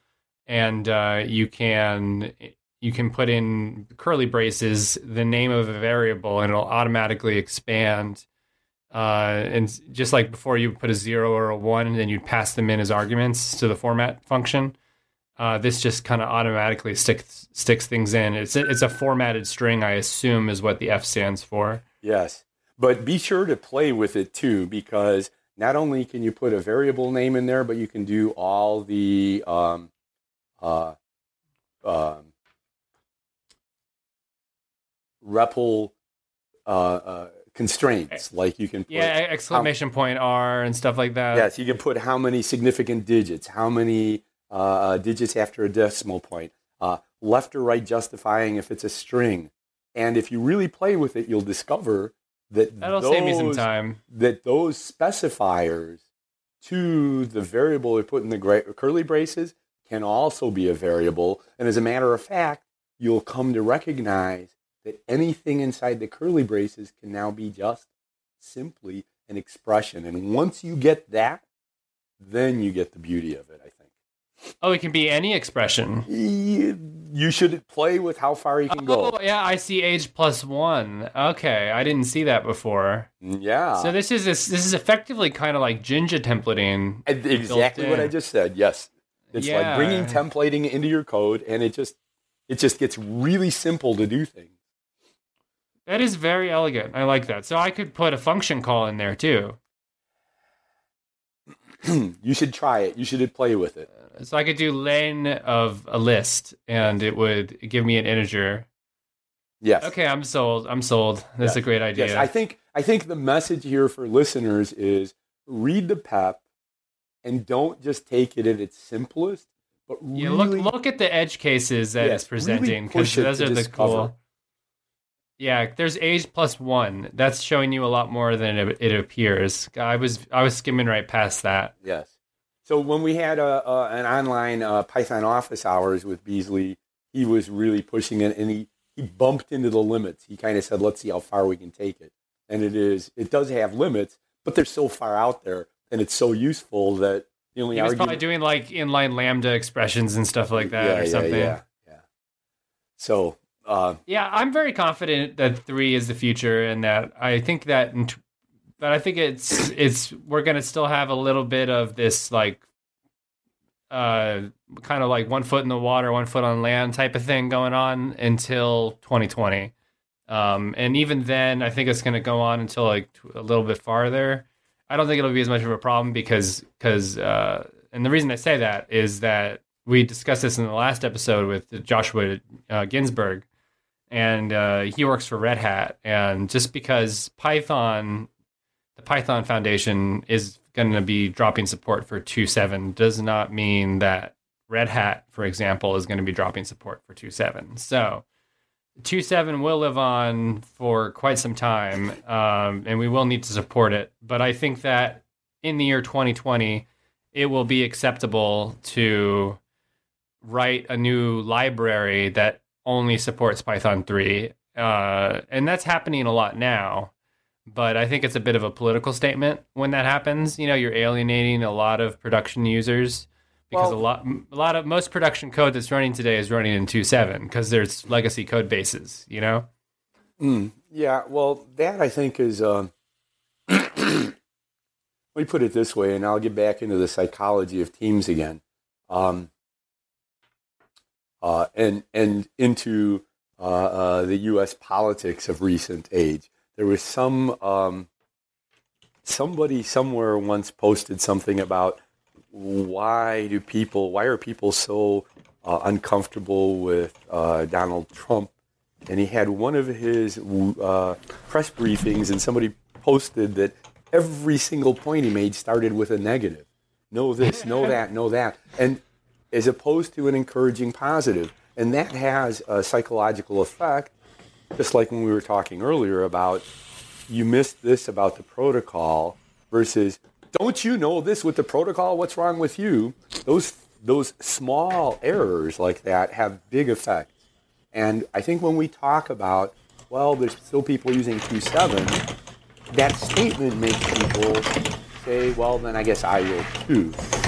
and uh, you can you can put in curly braces the name of a variable, and it'll automatically expand. Uh, and just like before, you put a zero or a one, and then you'd pass them in as arguments to the format function. Uh, this just kind of automatically sticks sticks things in. It's a, it's a formatted string, I assume, is what the F stands for.
Yes, but be sure to play with it too, because not only can you put a variable name in there, but you can do all the um, uh, um, REPL uh, uh, constraints. Like you can put,
Yeah, exclamation point R and stuff like that.
yes, you can put how many significant digits, how many uh, digits after a decimal point, uh, left or right justifying if it's a string. And if you really play with it, you'll discover that
That'll
those,
save me some time.
that those specifiers to the variable we put in the gra- curly braces can also be a variable. And as a matter of fact, you'll come to recognize that anything inside the curly braces can now be just simply an expression. And once you get that, then you get the beauty of it, I think.
Oh, it can be any expression.
You, should play with how far you can go.
Oh, yeah, I see age plus one. Okay, I didn't see that before.
Mm, yeah.
So this is this, this is effectively kind of like Jinja templating.
Exactly what I just said. Yes, it's like bringing templating into your code, and it just it just gets really simple to do things.
That is very elegant. I like that. So I could put a function call in there too. <clears throat>
you should try it. You should play with it.
Uh, so I could do len of a list, and it would give me an integer.
Yes.
Okay, I'm sold. I'm sold. That's
Yeah.
a great idea.
Yes. I think I think the message here for listeners is read the PEP, and don't just take it at its simplest, but
yeah, look look at the edge cases that
Yes,
it's presenting because
it
those are the
discover.
cool. Yeah, there's age plus one. That's showing you a lot more than it, it appears. I was I was skimming right past that.
Yes. So when we had a, a, an online uh, Python office hours with Beazley, he was really pushing it, and he, he bumped into the limits. He kind of said, "Let's see how far we can take it." And it is it does have limits, but they're so far out there, and it's so useful that the only
He was
argument.
probably doing like inline lambda expressions and stuff like that
yeah,
or
yeah,
something.
Yeah, yeah. So uh,
Yeah, I'm very confident that three is the future, and that I think that, but I think it's it's we're gonna still have a little bit of this like, uh, kind of like one foot in the water, one foot on land type of thing going on until 2020, um, and even then, I think it's gonna go on until like a little bit farther. I don't think it'll be as much of a problem because because uh, and the reason I say that is that we discussed this in the last episode with Joshua uh, Ginsburg and uh, he works for Red Hat. And just because Python, the Python Foundation is going to be dropping support for 2.7 does not mean that Red Hat, for example, is going to be dropping support for 2.7. So 2.7 will live on for quite some time, um, and we will need to support it. But I think that in the year 2020, it will be acceptable to write a new library that only supports Python 3. Uh, and that's happening a lot now. But I think it's a bit of a political statement when that happens. You know, you're alienating a lot of production users because
Well-
a lot, a lot of most production code that's running today is running in 2.7 because there's legacy code bases. You know,
mm, yeah, well, that I think is. Uh, <clears throat> let me put it this way, and I'll get back into the psychology of teams again. Um, uh, and and into uh, uh, the U.S. politics of recent age. There was some um, somebody somewhere once posted something about why do people why are people so uh, uncomfortable with uh, Donald Trump? And he had one of his uh, press briefings, and somebody posted that every single point he made started with a negative. Know this, know that, know that, and as opposed to an encouraging positive. And that has a psychological effect, just like when we were talking earlier about you missed this about the protocol versus don't you know this with the protocol? What's wrong with you? Those those small errors like that have big effects. And I think when we talk about, well, there's still people using Q7, that statement makes people say, well, then I guess I will too.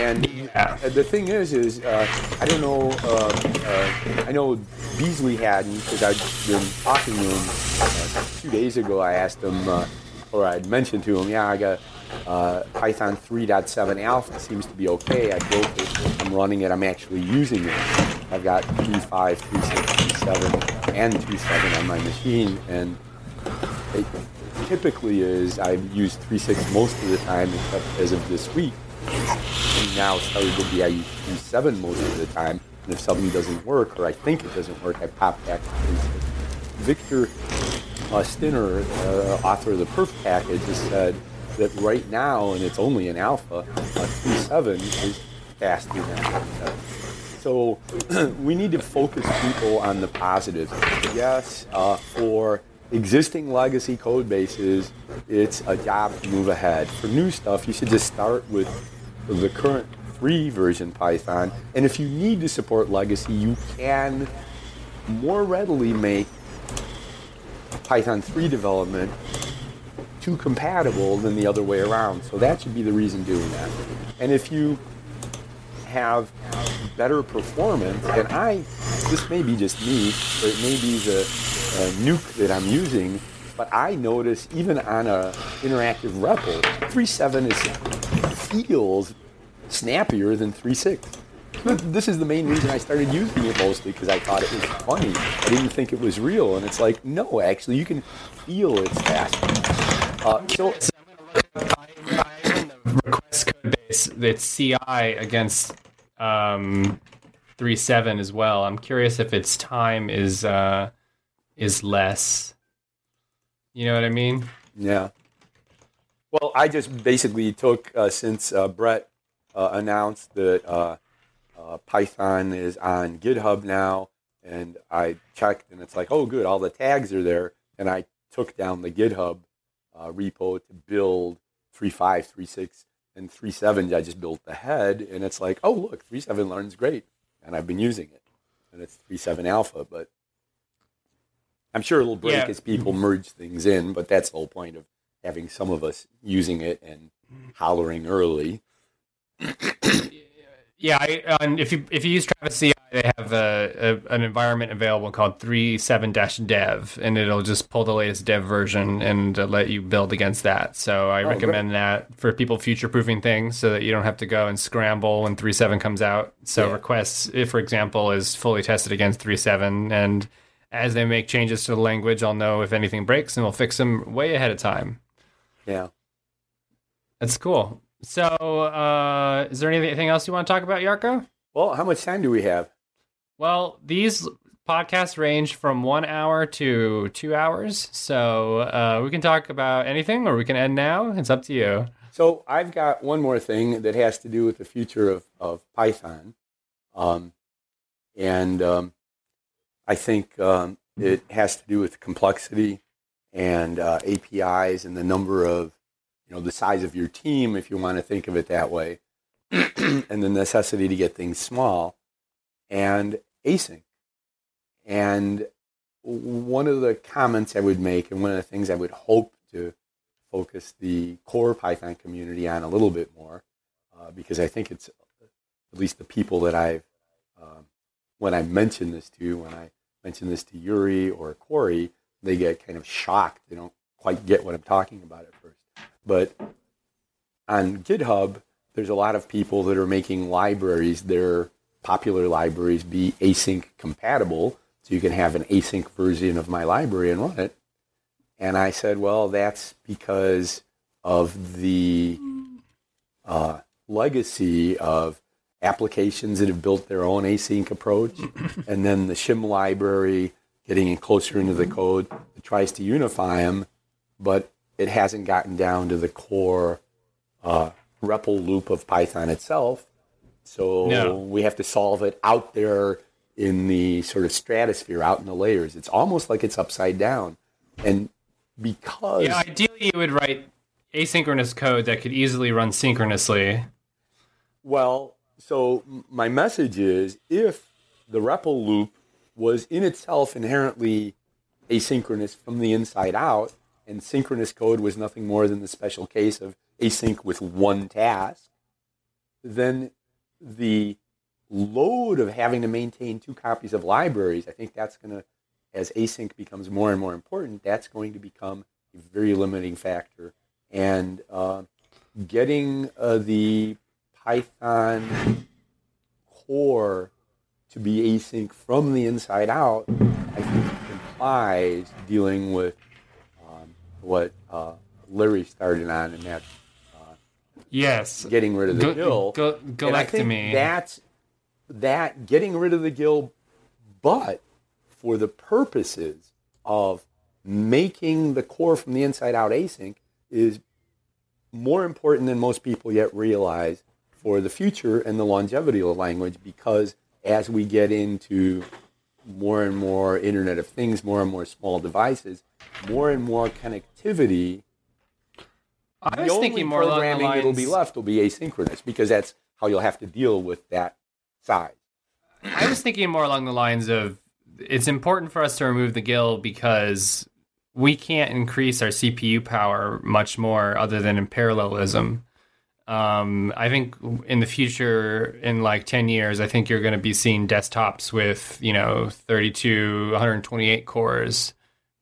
And yeah. the thing is, is uh, I don't know. Uh, uh, I know Beazley hadn't because I'd been talking to him uh, two days ago. I asked him, uh, or I'd mentioned to him, yeah, I got uh, Python 3.7 Alpha seems to be okay. I built it. I'm running it. I'm actually using it. I've got 3.5, 3.6, 3.7, and 2.7 on my machine, and it typically is I've used 3.6 most of the time, except as of this week. And now started to be I use 3.7 most of the time. And if something doesn't work, or I think it doesn't work, I pop back to 3.6. Victor uh, Stinner, uh, author of the Perf package, has said that right now, and it's only an alpha, uh, 3.7 is faster than 3.7. So <clears throat> we need to focus people on the positives. Yes, uh, for existing legacy code bases, it's a job to move ahead. For new stuff, you should just start with the current free version Python. And if you need to support legacy, you can more readily make Python 3 development too compatible than the other way around. So that should be the reason doing that. And if you have better performance, and I, this may be just me, or it may be the uh, nuke that I'm using, but I notice even on a interactive REPL, 3.7 is feels snappier than 3.6. This is the main reason I started using it mostly because I thought it was funny. I didn't think it was real, and it's like, no, actually, you can feel it's faster. Uh, so,
request code base it's CI against um, 3.7 as well. I'm curious if its time is uh, is less. You know what I mean?
Yeah. Well, I just basically took uh, since uh, Brett uh, announced that uh, uh, Python is on GitHub now, and I checked, and it's like, oh, good, all the tags are there, and I took down the GitHub repo to build 3.5, 3.6, and 3.7. I just built the head, and it's like, oh, look, 3.7 learns great, and I've been using it, and it's 3.7 alpha, but I'm sure it'll break yeah. as people merge things in, but that's the whole point of having some of us using it and hollering early.
yeah, I, and if you if you use Travis CI, they have a, a an environment available called 37-dev, and it'll just pull the latest dev version and uh, let you build against that. So I oh, recommend great. that for people future proofing things, so that you don't have to go and scramble when 3.7 comes out. So yeah. requests, if for example, is fully tested against 3.7 and as they make changes to the language, I'll know if anything breaks and we'll fix them way ahead of time.
Yeah.
That's cool. So, uh, is there anything else you want to talk about, Yarko?
Well, how much time do we have?
Well, these podcasts range from one hour to two hours. So, uh, we can talk about anything or we can end now. It's up to you.
So, I've got one more thing that has to do with the future of, of Python. Um, and um, I think um, it has to do with complexity and uh, APIs and the number of, you know, the size of your team, if you want to think of it that way, <clears throat> and the necessity to get things small and async. And one of the comments I would make, and one of the things I would hope to focus the core Python community on a little bit more, uh, because I think it's at least the people that I've, um, when I mention this to, when I mention this to Yuri or Corey, they get kind of shocked. They don't quite get what I'm talking about at first. But on GitHub, there's a lot of people that are making libraries, their popular libraries, be async compatible. So you can have an async version of my library and run it. And I said, well, that's because of the uh, legacy of applications that have built their own async approach, <coughs> and then the shim library getting closer into the code that tries to unify them, but it hasn't gotten down to the core uh, REPL loop of Python itself. So
No.
we have to solve it out there in the sort of stratosphere, out in the layers. It's almost like it's upside down. And because
Yeah, ideally you would write asynchronous code that could easily run synchronously.
Well, so my message is if the REPL loop was in itself inherently asynchronous from the inside out, and synchronous code was nothing more than the special case of async with one task, then the load of having to maintain two copies of libraries, I think that's going to, as async becomes more and more important, that's going to become a very limiting factor. And uh, getting uh, the Python core to be async from the inside out, I think implies dealing with um, what uh, Larry started on, and that's
Yes.
getting rid of the GIL.
go-
And I think
Gilectomy.
that's that getting rid of the GIL, but for the purposes of making the core from the inside out async is more important than most people yet realize for the future and the longevity of the language because as we get into more and more internet of things more and more small devices more and more connectivity
I was thinking more along the
programming
lines.
that'll be left will be asynchronous because that's how you'll have to deal with that size.
I was thinking more along the lines of it's important for us to remove the GIL because we can't increase our CPU power much more other than in parallelism. Um, I think in the future, in like 10 years, I think you're going to be seeing desktops with, you know, 32, 128 cores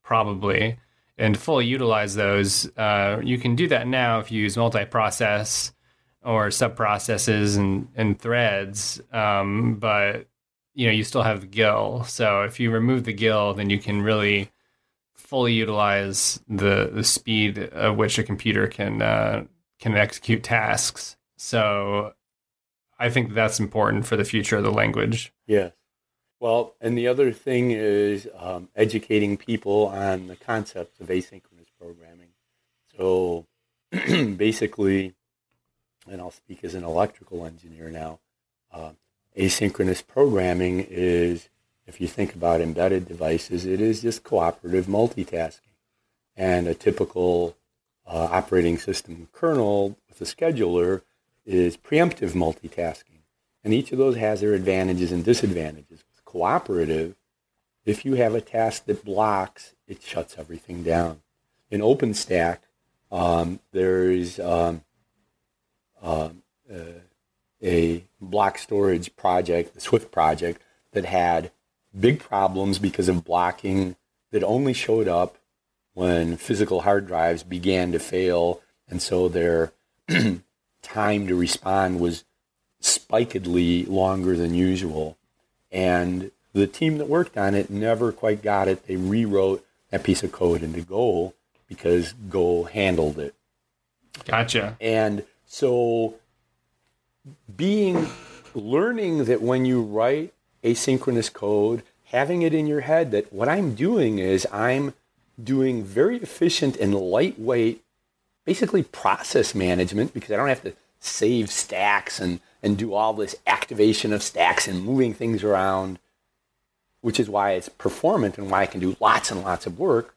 probably. And fully utilize those, uh, you can do that now if you use multi-process or subprocesses and, and threads. Um, but you know, you still have GIL. So if you remove the GIL, then you can really fully utilize the the speed at which a computer can uh, can execute tasks. So I think that's important for the future of the language.
Yes. Well, and the other thing is um, educating people on the concepts of asynchronous programming. So <clears throat> basically, and I'll speak as an electrical engineer now, uh, asynchronous programming is, if you think about embedded devices, it is just cooperative multitasking. And a typical uh, operating system kernel with a scheduler is preemptive multitasking. And each of those has their advantages and disadvantages. Cooperative, if you have a task that blocks, it shuts everything down. In OpenStack, um, there's um, uh, uh, a block storage project, the Swift project, that had big problems because of blocking that only showed up when physical hard drives began to fail. And so their <clears throat> time to respond was spikedly longer than usual. And the team that worked on it never quite got it. They rewrote that piece of code into Go because Go handled it.
Gotcha.
And so being learning that when you write asynchronous code, having it in your head that what I'm doing is I'm doing very efficient and lightweight basically process management because I don't have to save stacks and, and do all this activation of stacks and moving things around, which is why it's performant and why I can do lots and lots of work.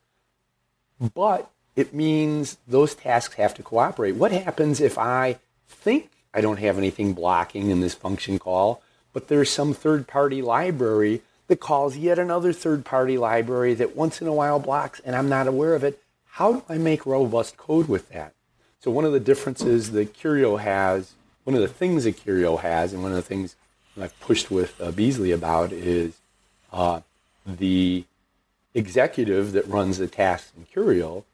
But it means those tasks have to cooperate. What happens if I think I don't have anything blocking in this function call, but there's some third party library that calls yet another third party library that once in a while blocks and I'm not aware of it? How do I make robust code with that? So one of the differences that Curio has, one of the things that Curio has, and one of the things I've pushed with uh, Beazley about is uh, the executive that runs the tasks in Curio.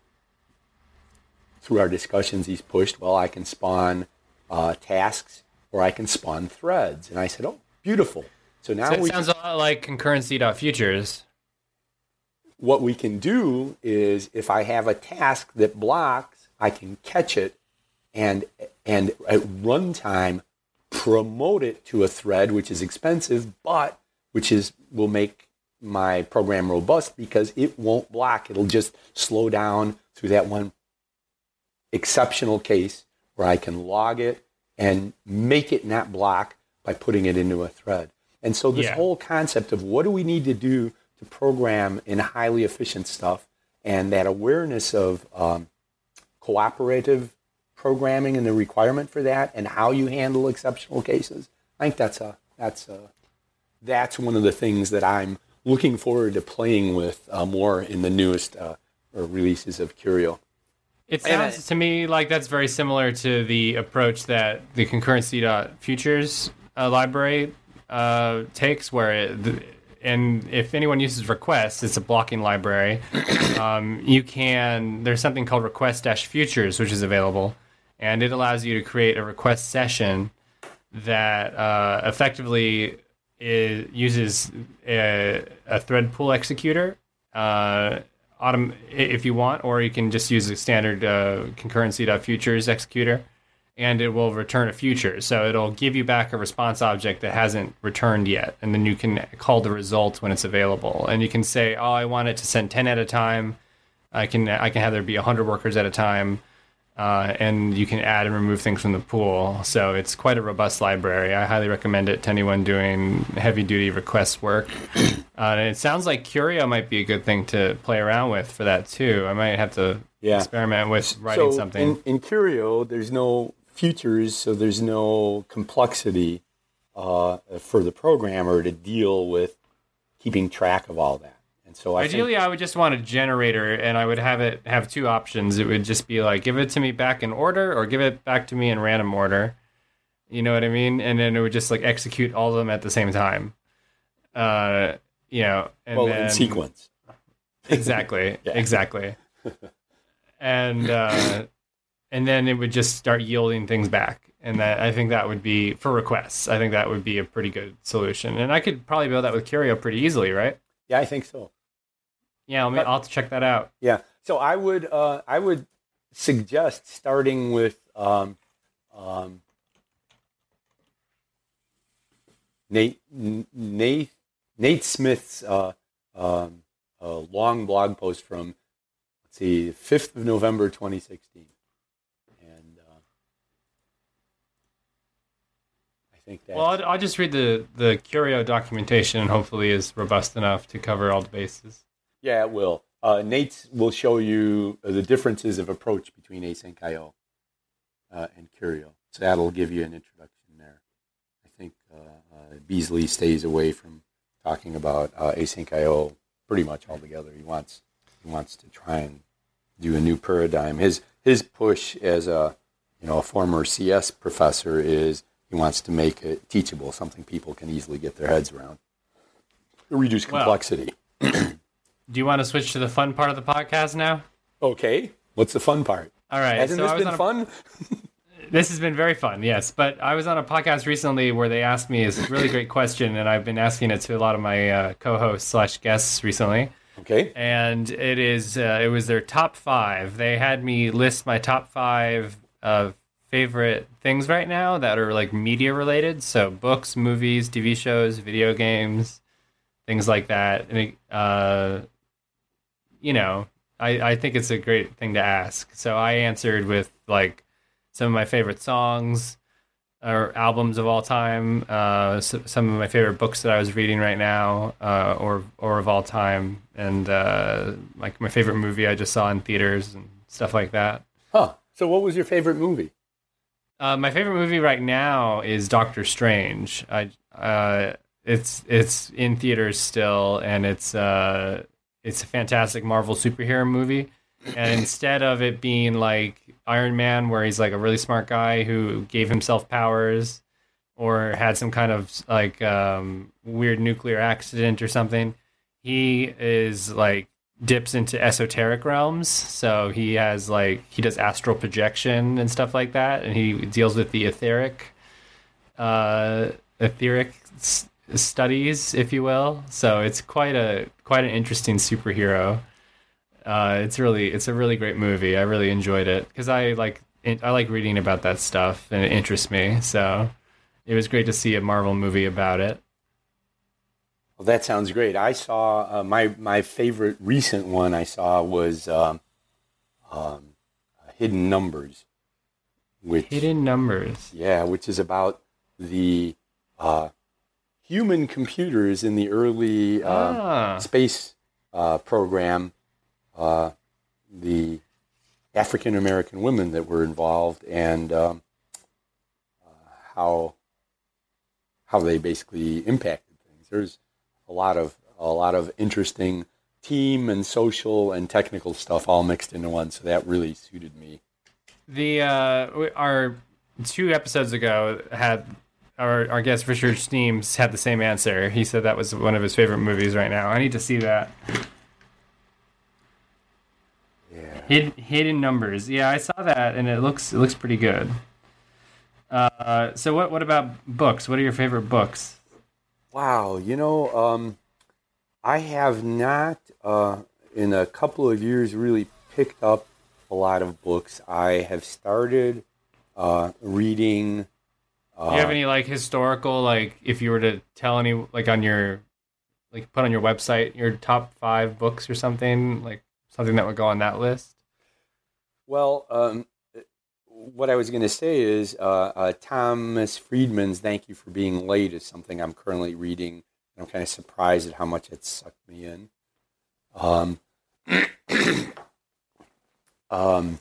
Through our discussions, he's pushed, well, I can spawn uh, tasks or I can spawn threads. And I said, oh, beautiful. So now
So it sounds a lot like concurrency.futures.
what we can do is if I have a task that blocks, I can catch it and and at runtime promote it to a thread, which is expensive, but which is will make my program robust because it won't block. It'll just slow down through that one exceptional case where I can log it and make it not block by putting it into a thread. And so this
Yeah.
whole concept of what do we need to do to program in highly efficient stuff and that awareness of um, cooperative programming and the requirement for that and how you handle exceptional cases. I think that's a that's a that's one of the things that I'm looking forward to playing with uh, more in the newest uh, releases of Curio.
It
And I-
sounds to me like that's very similar to the approach that the concurrency.futures uh, library uh, takes, where it, the, and if anyone uses request, it's a blocking library. <coughs> um, you can there's something called request-futures, which is available, and it allows you to create a request session that uh, effectively is, uses a, a thread pool executor uh, autom- if you want, or you can just use a standard uh, concurrency.futures executor, and it will return a future. So it'll give you back a response object that hasn't returned yet, and then you can call the result when it's available. And you can say, "Oh, I want it to send ten at a time. I can I can have there be hundred workers at a time." Uh, and you can add and remove things from the pool. So it's quite a robust library. I highly recommend it to anyone doing heavy duty request work. <clears throat> Uh, and it sounds like Curio might be a good thing to play around with for that too. I might have to
Yeah.
experiment with writing
so
something.
In, in Curio, there's no futures, so there's no complexity uh, for the programmer to deal with keeping track of all that. So I
Ideally,
think,
I would just want a generator, and I would have it have two options. It would just be like, give it to me back in order, or give it back to me in random order. You know what I mean? And then it would just like execute all of them at the same time. Uh, you know, and
well,
then,
in sequence. <laughs>
exactly,
Yeah.
exactly. and uh, and then it would just start yielding things back, and that I think that would be for requests. I think that would be a pretty good solution, and I could probably build that with Curio pretty easily, right?
Yeah, I think so.
Yeah, I'll, ma- I'll have to check that out.
Yeah. So I would uh, I would suggest starting with um, um, Nate Nate Nate Smith's uh, um, uh, long blog post from let's see fifth of November 2016, and uh, I think that
Well, I'll, I'll just read the, the Curio documentation and hopefully is robust enough to cover all the bases.
Yeah, it will. Uh, Nate will show you uh, the differences of approach between asyncio uh, and Curio. So that'll give you an introduction there. I think uh, uh, Beazley stays away from talking about uh, asyncio pretty much altogether. He wants he wants to try and do a new paradigm. His his push as a you know a former CS professor is he wants to make it teachable, something people can easily get their heads around. Reduce
Well,
complexity. <clears throat>
Do you want to switch to the fun part of the podcast now?
Okay. What's the fun part?
All right.
Hasn't
so
this been
a-
fun? <laughs>
This has been very fun, yes. But I was on a podcast recently where they asked me this really great question, and I've been asking it to a lot of my uh, co-hosts slash guests recently.
Okay.
and it is uh, it was their top five. They had me list my top five of favorite things right now that are like media related, so books, movies, TV shows, video games, things like that. And it, uh, you know, I I think it's a great thing to ask. So I answered with like some of my favorite songs or albums of all time, uh, s some of my favorite books that I was reading right now, uh, or or of all time, and uh, like my favorite movie I just saw in theaters and stuff like that.
Huh. So what was your favorite movie?
Uh, my favorite movie right now is Doctor Strange. I uh, it's it's in theaters still, and it's uh, it's a fantastic Marvel superhero movie. And instead of it being like Iron Man, where he's like a really smart guy who gave himself powers, or had some kind of like um, weird nuclear accident or something, he is like dips into esoteric realms. So he has like he does astral projection and stuff like that, and he deals with the etheric, uh, etheric studies, if you will. So it's quite a quite an interesting superhero. Uh, it's really it's a really great movie. I really enjoyed it because I like I like reading about that stuff and it interests me. So it was great to see a Marvel movie about it.
Well, that sounds great. I saw uh, my my favorite recent one. I saw was um, um, Hidden Numbers, which
Hidden numbers.
yeah, which is about the uh, human computers in the early uh,
Ah.
space uh, program, uh, the African American women that were involved, and um, uh, how how they basically impacted things. There's a lot of a lot of interesting team and social and technical stuff all mixed into one. So that really suited me.
The uh, our two episodes ago had our our guest Richard Steams had the same answer. He said that was one of his favorite movies right now. I need to see that.
Yeah.
Hidden, hidden numbers. Yeah, I saw that and it looks it looks pretty good. Uh, so what what about books? What are your favorite books?
Wow, you know, um, I have not uh, in a couple of years really picked up a lot of books. I have started uh, reading. Uh,
Do you have any like historical like if you were to tell any like on your like put on your website your top five books or something like something that would go on that list?
Well, um, what I was going to say is uh, uh, Thomas Friedman's "Thank You for Being Late" is something I'm currently reading. I'm kind of surprised at how much it sucked me in. Um, <clears throat> um,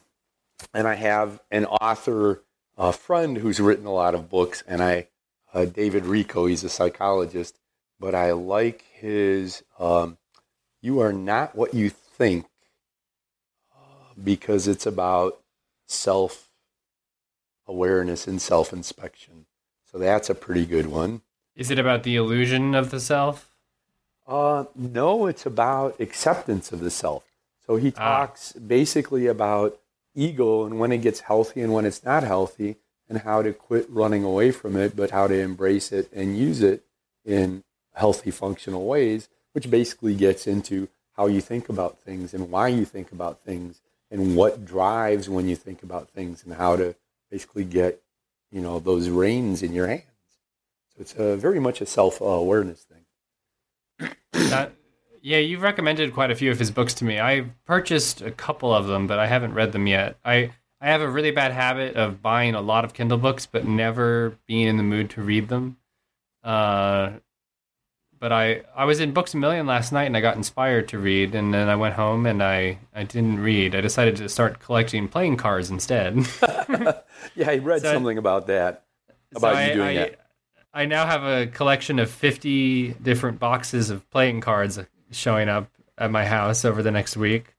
and I have an author, a friend who's written a lot of books, and I, uh, David Richo, he's a psychologist, but I like his um, "You Are Not What You Think" uh, because it's about self awareness and self inspection. So that's a pretty good one.
Is it about the illusion of the self?
Uh, no, it's about acceptance of the self. So he
Ah.
talks basically about ego and when it gets healthy and when it's not healthy, and how to quit running away from it, but how to embrace it and use it in healthy, functional ways, which basically gets into how you think about things and why you think about things and what drives when you think about things and how to basically get, you know, those reins in your hands. So it's a, very much a self awareness thing.
That, yeah, you've recommended quite a few of his books to me. I purchased a couple of them, but I haven't read them yet. I I have a really bad habit of buying a lot of Kindle books, but never being in the mood to read them. Uh, but I I was in Books a Million last night, and I got inspired to read, and then I went home and I I didn't read. I decided to start collecting playing cards instead. <laughs>
Yeah, I read
So-
something about that. About
So
you
I,
doing
I,
that.
I now have a collection of 50 different boxes of playing cards showing up at my house over the next week,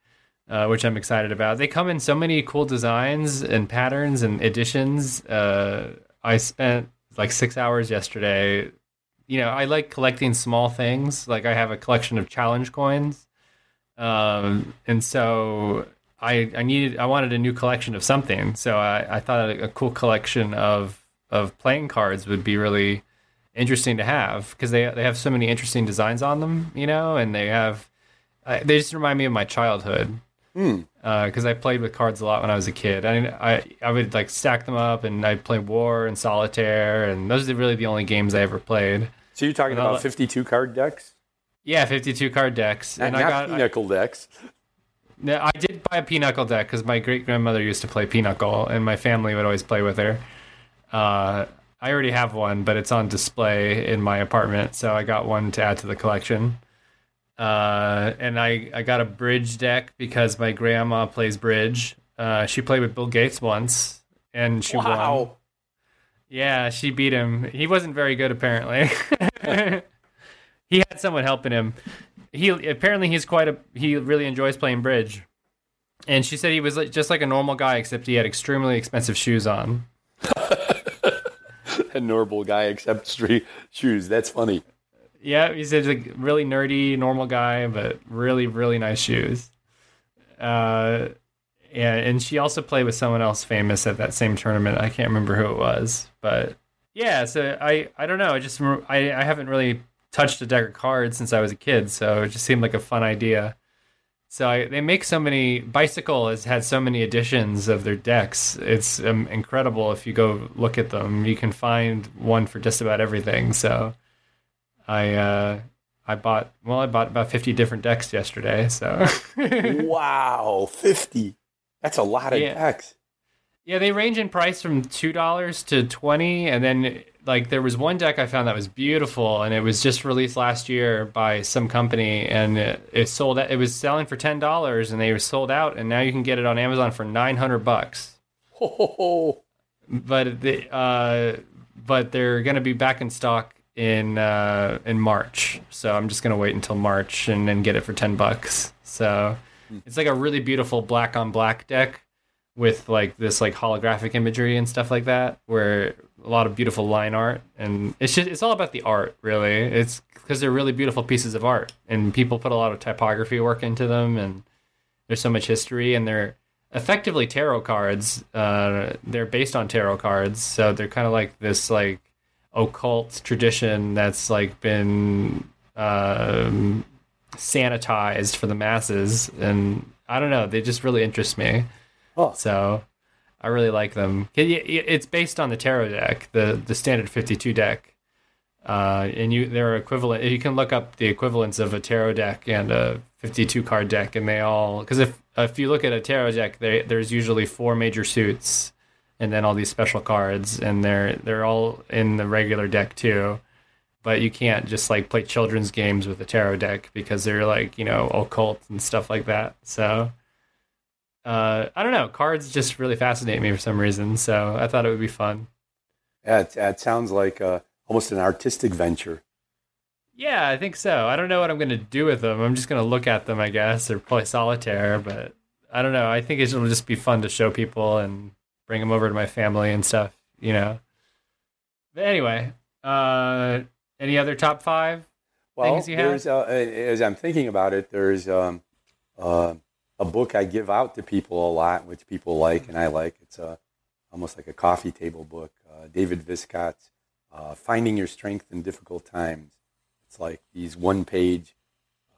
uh, which I'm excited about. They come in so many cool designs and patterns and editions. Uh, I spent like six hours yesterday. You know, I like collecting small things. Like I have a collection of challenge coins. Um, and so I, I needed, I wanted a new collection of something. So I, I thought a, a cool collection of, of playing cards would be really interesting to have because they, they have so many interesting designs on them, you know, and they have, I, they just remind me of my childhood because I played with cards a lot when I was a kid. I, I I would like stack them up, and I'd play War and Solitaire, and those are really the only games I ever played.
So you're talking about 52 card decks?
Yeah, fifty-two card decks,
Not,
and I got I,
pinochle decks.
no, I did buy a Pinochle deck because my great grandmother used to play Pinochle, and my family would always play with her. Uh, I already have one, but it's on display in my apartment, so I got one to add to the collection. Uh, and I, I got a bridge deck because my grandma plays bridge. Uh, she played with Bill Gates once, and she won.
Wow.
Yeah, she beat him. He wasn't very good, apparently. <laughs> he had someone helping him. He apparently he's quite a he really enjoys playing bridge. And she said he was like, just like a normal guy, except he had extremely expensive shoes on.
A normal guy except street shoes. That's funny.
Yeah, he's a really nerdy, normal guy, but really, really nice shoes. Uh, yeah, and she also played with someone else famous at that same tournament. I can't remember who it was, but yeah. So I, I don't know. I just I, I haven't really touched a deck of cards since I was a kid, so it just seemed like a fun idea. So I, they make so many. Bicycle has had so many editions of their decks. It's um, incredible if you go look at them. You can find one for just about everything. So. I uh, I bought well, I bought about fifty different decks yesterday. So <laughs>
wow. 50. That's a lot of
Yeah.
decks.
yeah, they range in price from two dollars to twenty, and then like there was one deck I found that was beautiful, and it was just released last year by some company, and it, it sold. It was selling for ten dollars, and they were sold out, and now you can get it on Amazon for nine hundred bucks.
Oh,
But the uh, but they're gonna be back in stock in uh, in March, so I'm just gonna wait until March and then get it for ten bucks. So it's like a really beautiful black on black deck with like this like holographic imagery and stuff like that, where a lot of beautiful line art and it's just it's all about the art really. It's because they're really beautiful pieces of art and people put a lot of typography work into them and there's so much history and they're effectively tarot cards. Uh, they're based on tarot cards, so they're kind of like this like occult tradition that's like been um, sanitized for the masses, and I don't know, they just really interest me.
Oh.
So I really like them. It- it- It's based on the tarot deck, the the standard fifty two deck. Uh, and you, they're equivalent. You can look up the equivalents of a tarot deck and a fifty-two card deck, and they all because if if you look at a tarot deck, they, there's usually four major suits, and then all these special cards, and they're they're all in the regular deck too. But you can't just like play children's games with a tarot deck because they're like you know occult and stuff like that. So uh, I don't know. Cards just really fascinate me for some reason. So I thought it would be fun.
yeah, it, it sounds like uh, almost an artistic venture.
Yeah, I think so. I don't know what I'm going to do with them. I'm just going to look at them, I guess, or play solitaire. But I don't know. I think it'll just be fun to show people and bring them over to my family and stuff, you know. But anyway, uh, any other top five?
Well,
Things you have?
uh, as I'm thinking about it, there's um, uh, a book I give out to people a lot, which people like and I like. It's uh, almost like a coffee table book. Uh, David Viscott's uh, "Finding Your Strength in Difficult Times." It's like these one-page.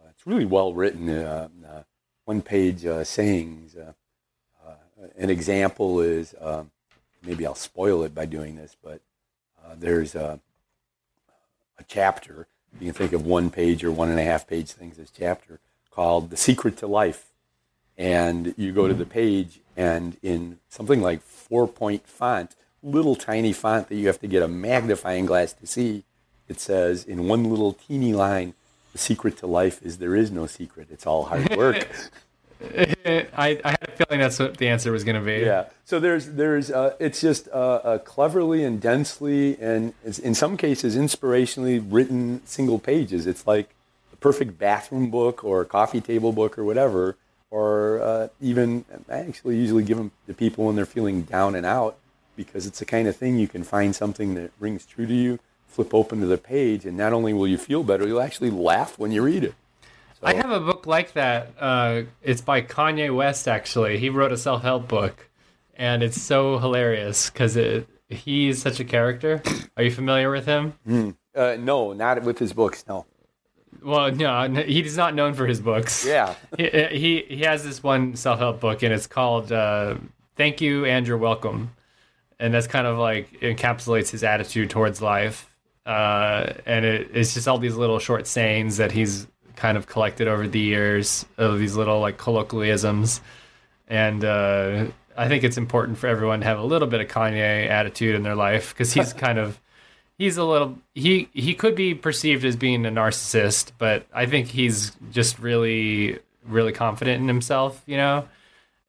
Uh, it's really well written. Uh, uh, one-page uh, sayings. An example is um, maybe I'll spoil it by doing this, but there's a, a chapter you can think of one page or one and a half page things as chapter called The Secret to Life. And you go to the page, and in something like four point font, little tiny font that you have to get a magnifying glass to see, it says in one little teeny line, The secret to life is there is no secret. It's all hard work. <laughs> <laughs>
I, I had a feeling that's what the answer was going to be.
yeah. So there's there's uh, it's just uh, uh, cleverly and densely and in some cases inspirationally written single pages. It's like the perfect bathroom book or a coffee table book or whatever. Or uh, even I actually usually give them to people when they're feeling down and out because it's the kind of thing you can find something that rings true to you, flip open to the page, and not only will you feel better, you'll actually laugh when you read it.
I have a book like that. Uh, it's by Kanye West, actually. He wrote a self help book, and it's so hilarious because he's such a character. Are you familiar with him?
Uh, no, not with his books. No.
Well, no, he's not known for his books.
Yeah. <laughs>
he, he he has this one self help book, and it's called uh, "Thank You and You're Welcome," and that's kind of like encapsulates his attitude towards life. Uh, and it, it's just all these little short sayings that he's kind of collected over the years of these little like colloquialisms, and uh, I think it's important for everyone to have a little bit of Kanye attitude in their life because he's <laughs> kind of he's a little he he could be perceived as being a narcissist but i think he's just really really confident in himself you know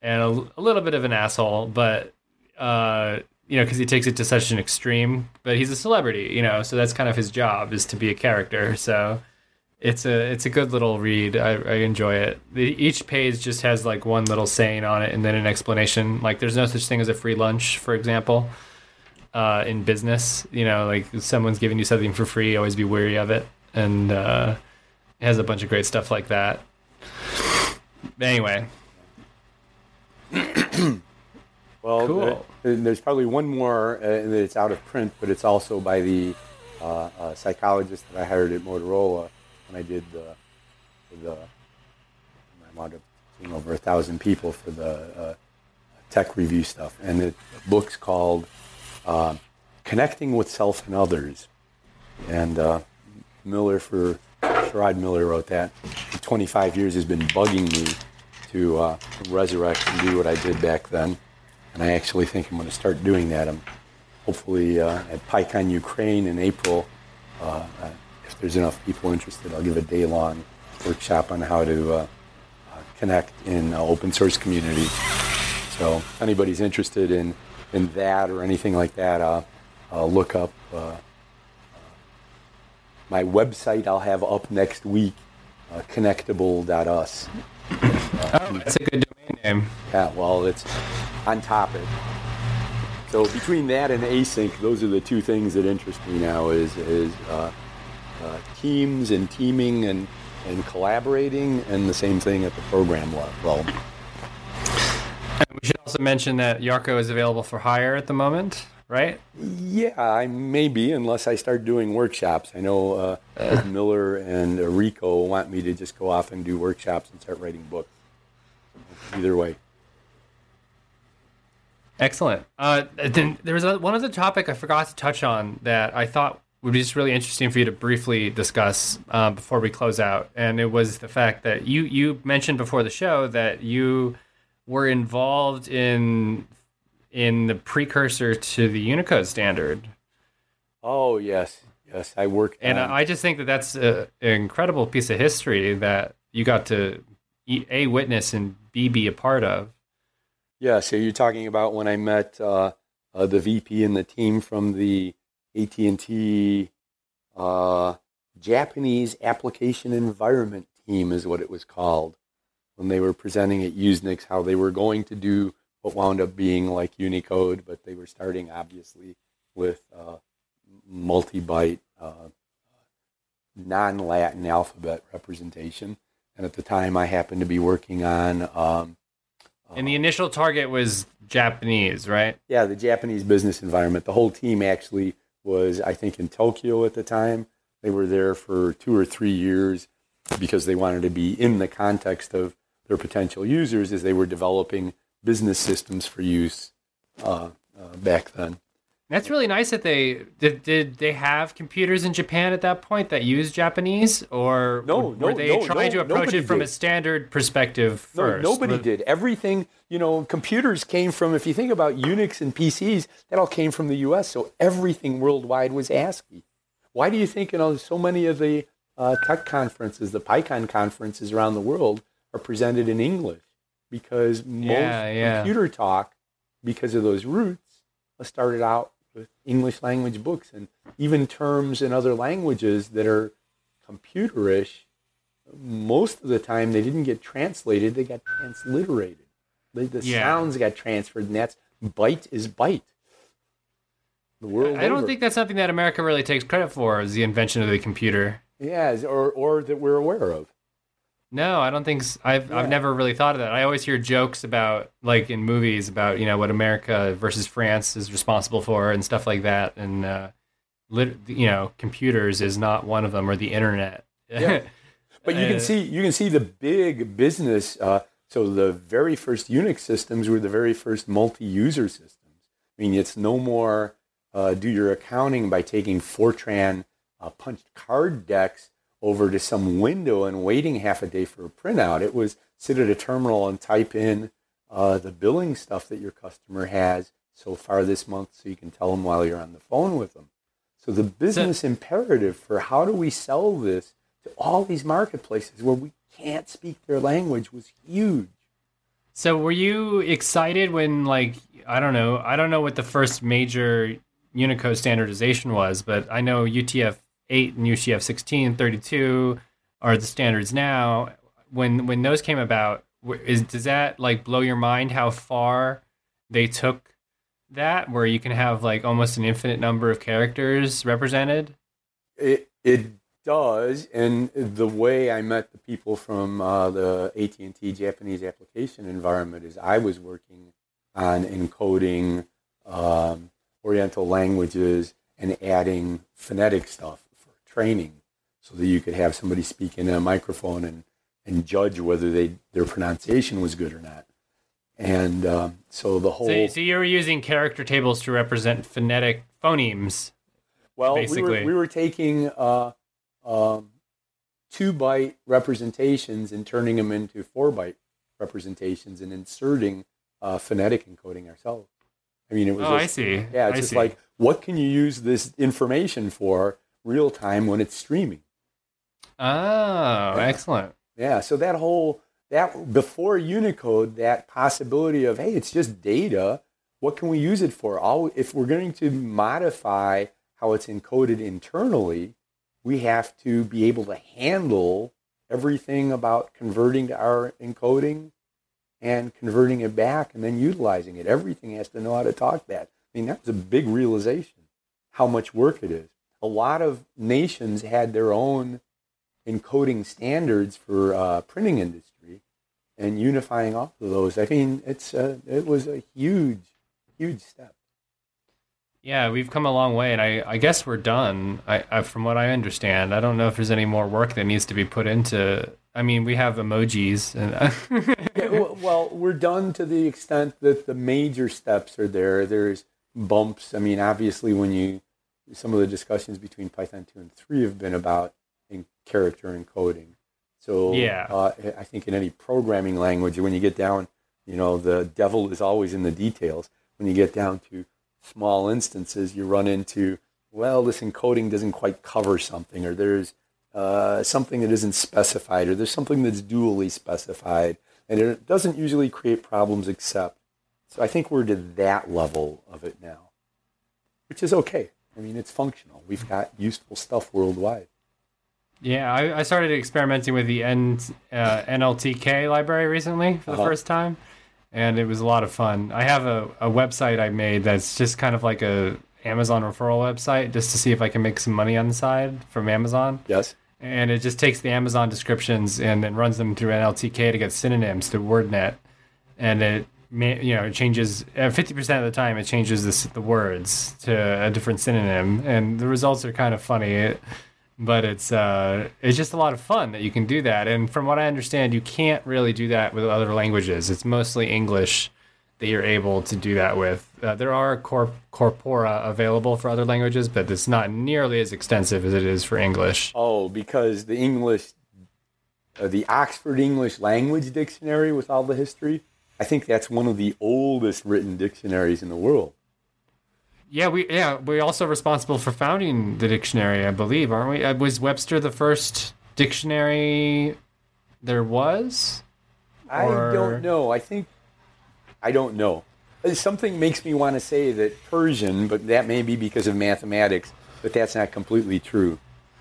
and a, a little bit of an asshole but uh you know because he takes it to such an extreme but he's a celebrity you know so that's kind of his job is to be a character so it's a it's a good little read. I, I enjoy it. The, each page just has like one little saying on it and then an explanation. Like there's no such thing as a free lunch for example uh, in business. You know, like if someone's giving you something for free, always be wary of it. And uh, it has a bunch of great stuff like that. Anyway, <coughs>
Well,
Cool.
there's probably one more uh, that's out of print, but it's also by the uh, uh, psychologist that I hired at Motorola when I did the, the I wound up seeing over a thousand people for the uh, tech review stuff. And the book's called uh, Connecting with Self and Others. And uh, Miller, for Sherod Miller wrote that. For 25 years has been bugging me to uh, resurrect and do what I did back then. And I actually think I'm going to start doing that. I'm hopefully uh, at PyCon Ukraine in April, uh, if there's enough people interested, I'll give a day-long workshop on how to uh, connect in open source community. So if anybody's interested in, in that or anything like that, look up my website I'll have up next week, uh, connectable.us.
oh, that's a good domain name.
Yeah, well, it's on topic. So between that and async, those are the two things that interest me now: is is uh, uh, teams and teaming and and collaborating, and the same thing at the program level.
We should also mention that Yarko is available for hire at the moment right?
Yeah, I may be unless I start doing workshops. I know uh, uh. Miller and Richo want me to just go off and do workshops and start writing books. Either way.
Excellent. Uh, then there was a, one other topic I forgot to touch on that I thought would be just really interesting for you to briefly discuss uh, before we close out, and it was the fact that you you mentioned before the show that you were involved in in the precursor to the Unicode standard.
Oh yes, yes, I worked.
And on... I just think that that's a, an incredible piece of history that you got to a witness and b be a part of.
Yeah, so you're talking about when I met uh, uh, the VP and the team from the AT and T uh, Japanese Application Environment Team is what it was called when they were presenting at Usenix how they were going to do what wound up being like Unicode, but they were starting obviously with uh, multi-byte uh, non-Latin alphabet representation. And at the time, I happened to be working on. Um,
uh, and the initial target was Japanese, right?
Yeah, the Japanese business environment. The whole team actually was, I think, in Tokyo at the time. They were there for two or three years because they wanted to be in the context of their potential users as they were developing business systems for use uh, uh, back then.
That's really nice that they did. Did they have computers in Japan at that point that used Japanese, or
no?
Were,
no,
they
no,
trying to approach it from
did.
a standard perspective first?
No, nobody did. Everything, you know, computers came from. If you think about Unix and PCs, that all came from the U.S. So everything worldwide was ASCII. Why do you think you know so many of the uh, tech conferences, the PyCon conferences around the world, are presented in English? because most yeah, yeah. computer talk, because of those roots, started out with English language books and even terms in other languages that are computerish. Most of the time, they didn't get translated; they got transliterated. The, the yeah. sounds got transferred, and that's byte is byte.
The world. I don't over. think that's something that America really takes credit for, is the invention of the computer.
Yeah, or or that we're aware of.
No, I don't think so. I've yeah. I've never really thought of that. I always hear jokes about like in movies about you know what America versus France is responsible for and stuff like that, and uh, lit, you know computers is not one of them or the internet.
Yeah. <laughs> but you can uh, see you can see the big business. Uh, so the very first Unix systems were the very first multi-user systems. I mean, it's no more uh, do your accounting by taking Fortran uh, punched card decks over to some window and waiting half a day for a printout. It was sit at a terminal and type in uh, the billing stuff that your customer has so far this month so you can tell them while you're on the phone with them. So the business so, imperative for how do we sell this to all these marketplaces where we can't speak their language was huge.
So were you excited when like I don't know, I don't know what the first major Unicode standardization was, but I know UTF 8 and UTF 16, 32 are the standards now. When when those came about, is does that like blow your mind how far they took that where you can have like almost an infinite number of characters represented?
It it does, and the way I met the people from uh, the AT and T Japanese application environment is I was working on encoding um, Oriental languages and adding phonetic stuff training so that you could have somebody speak in a microphone and, and judge whether they their pronunciation was good or not. And um, so the whole.
So, so, you were using character tables to represent phonetic phonemes.
Well, basically. we were, we were taking uh, um, two byte representations and turning them into four byte representations and inserting uh, phonetic encoding ourselves. I mean, it was.
Oh,
just,
I see.
Yeah, it's
I
just
see.
like, what can you use this information for real time when it's streaming?
Oh, excellent.
Yeah, so that whole that before Unicode, that possibility of hey, it's just data. What can we use it for? All if we're going to modify how it's encoded internally, we have to be able to handle everything about converting to our encoding and converting it back and then utilizing it. Everything has to know how to talk that. I mean, that was a big realization how much work it is. A lot of nations had their own encoding standards for uh, printing industry and unifying off of those. I mean, it's uh, it was a huge, huge step.
Yeah, we've come a long way, and I, I guess we're done. I, I, from what I understand, I don't know if there's any more work that needs to be put into. I mean, we have emojis, and <laughs>
Yeah, well, well, we're done to the extent that the major steps are there. There's bumps. I mean, obviously, when you some of the discussions between Python two and three have been about in character encoding. So
Yeah.
uh, I think in any programming language, when you get down, you know, the devil is always in the details. When you get down to small instances, you run into, well, this encoding doesn't quite cover something, or there's uh, something that isn't specified, or there's something that's dually specified, and it doesn't usually create problems except. So I think we're to that level of it now, which is okay. I mean, it's functional. We've got useful stuff worldwide.
yeah, I, I started experimenting with the N, uh, NLTK library recently for the
Uh-huh.
first time, and it was a lot of fun. I have a, a website I made that's just kind of like a Amazon referral website, just to see if I can make some money on the side from Amazon.
Yes.
and it just takes the Amazon descriptions and then runs them through NLTK to get synonyms through WordNet, and it you know it changes fifty percent of the time it changes the words to a different synonym, and the results are kind of funny. It, but it's uh, it's just a lot of fun that you can do that, and from what I understand, you can't really do that with other languages. It's mostly English that you're able to do that with. Uh, there are corp- corpora available for other languages, but it's not nearly as extensive as it is for English.
Oh, because the English, uh, the Oxford English Language Dictionary with all the history, I think that's one of the oldest written dictionaries in the world.
Yeah, we yeah we're also responsible for founding the dictionary, I believe, aren't we? Uh, was Webster the first dictionary there was?
I don't know. I think I don't know. Uh, Something makes me want to say that Persian, but that may be because of mathematics. But that's not completely true.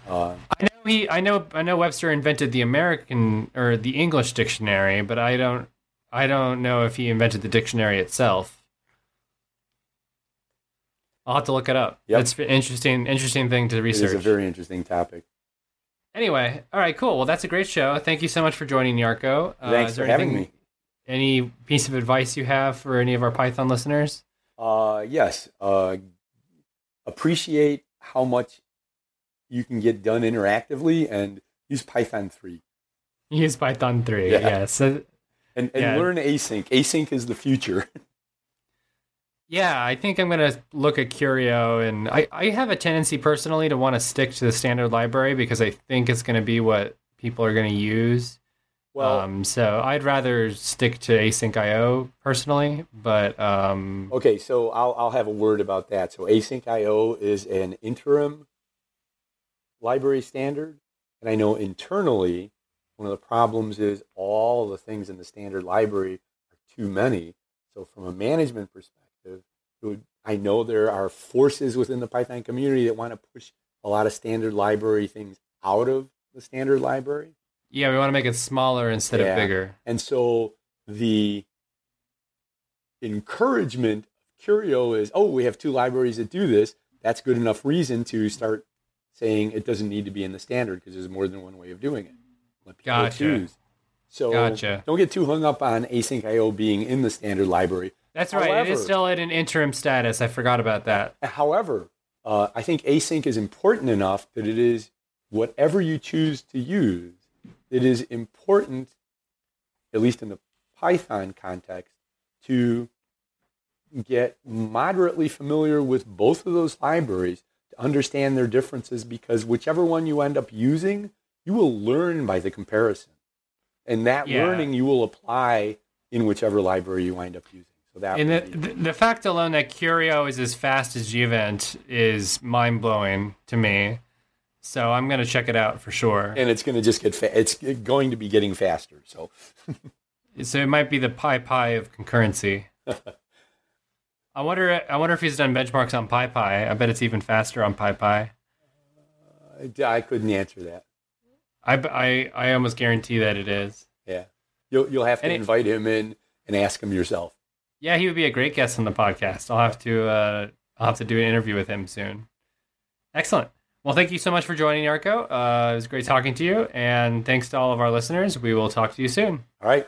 Uh,
I know he, I know, I know Webster invented the American or the English dictionary, but I don't, I don't know if he invented the dictionary itself. I'll have to look it up.
Yep.
It's an interesting, interesting thing to research.
it is a very interesting topic.
Anyway, all right, cool. Well, that's a great show. Thank you so much for joining, Yarko. Uh,
Thanks for
there
having me.
Any piece of advice you have for any of our Python listeners?
Uh, yes. Uh, appreciate how much you can get done interactively and use Python 3.
Use Python 3.
Yeah.
Yes.
And, and
Yeah.
learn async. Async is the future. <laughs>
Yeah, I think I'm going to look at Curio. And I, I have a tendency personally to want to stick to the standard library because I think it's going to be what people are going to use.
Well,
um, so I'd rather stick to asyncio personally. But um,
okay, so I'll, I'll have a word about that. So asyncio is an interim library standard. And I know internally, one of the problems is all the things in the standard library are too many. So from a management perspective, would, I know there are forces within the Python community that want to push a lot of standard library things out of the standard library.
yeah, we want to make it smaller instead
Yeah.
of bigger.
And so the encouragement of Curio is, oh, we have two libraries that do this. That's good enough reason to start saying it doesn't need to be in the standard because there's more than one way of doing it. People
Gotcha.
choose. So
Gotcha.
don't get too hung up on asyncio being in the standard library.
That's right. it
However-
is still at an interim status. I forgot about that.
However, uh, I think async is important enough that it is whatever you choose to use, it is important, at least in the Python context, to get moderately familiar with both of those libraries to understand their differences because whichever one you end up using, you will learn by the comparison. And that
Yeah.
learning you will apply in whichever library you wind up using. So that
And the, the, the fact alone that Curio is as fast as gevent is mind blowing to me. So I'm gonna check it out for sure.
and it's going to just get fa- it's going to be getting faster. So <laughs>
So it might be the PyPy of concurrency. <laughs> I wonder. I wonder if he's done benchmarks on PyPy. I bet it's even faster on PyPy. Uh,
I, I couldn't answer that.
I, I, I almost guarantee that it is.
Yeah, you'll you'll have to
And it-
invite him in and ask him yourself.
Yeah, he would be a great guest on the podcast. I'll have to. Uh, I'll have to do an interview with him soon. Excellent. Well, thank you so much for joining, Yarko. Uh, it was great talking to you, and thanks to all of our listeners. We will talk to you soon.
All right.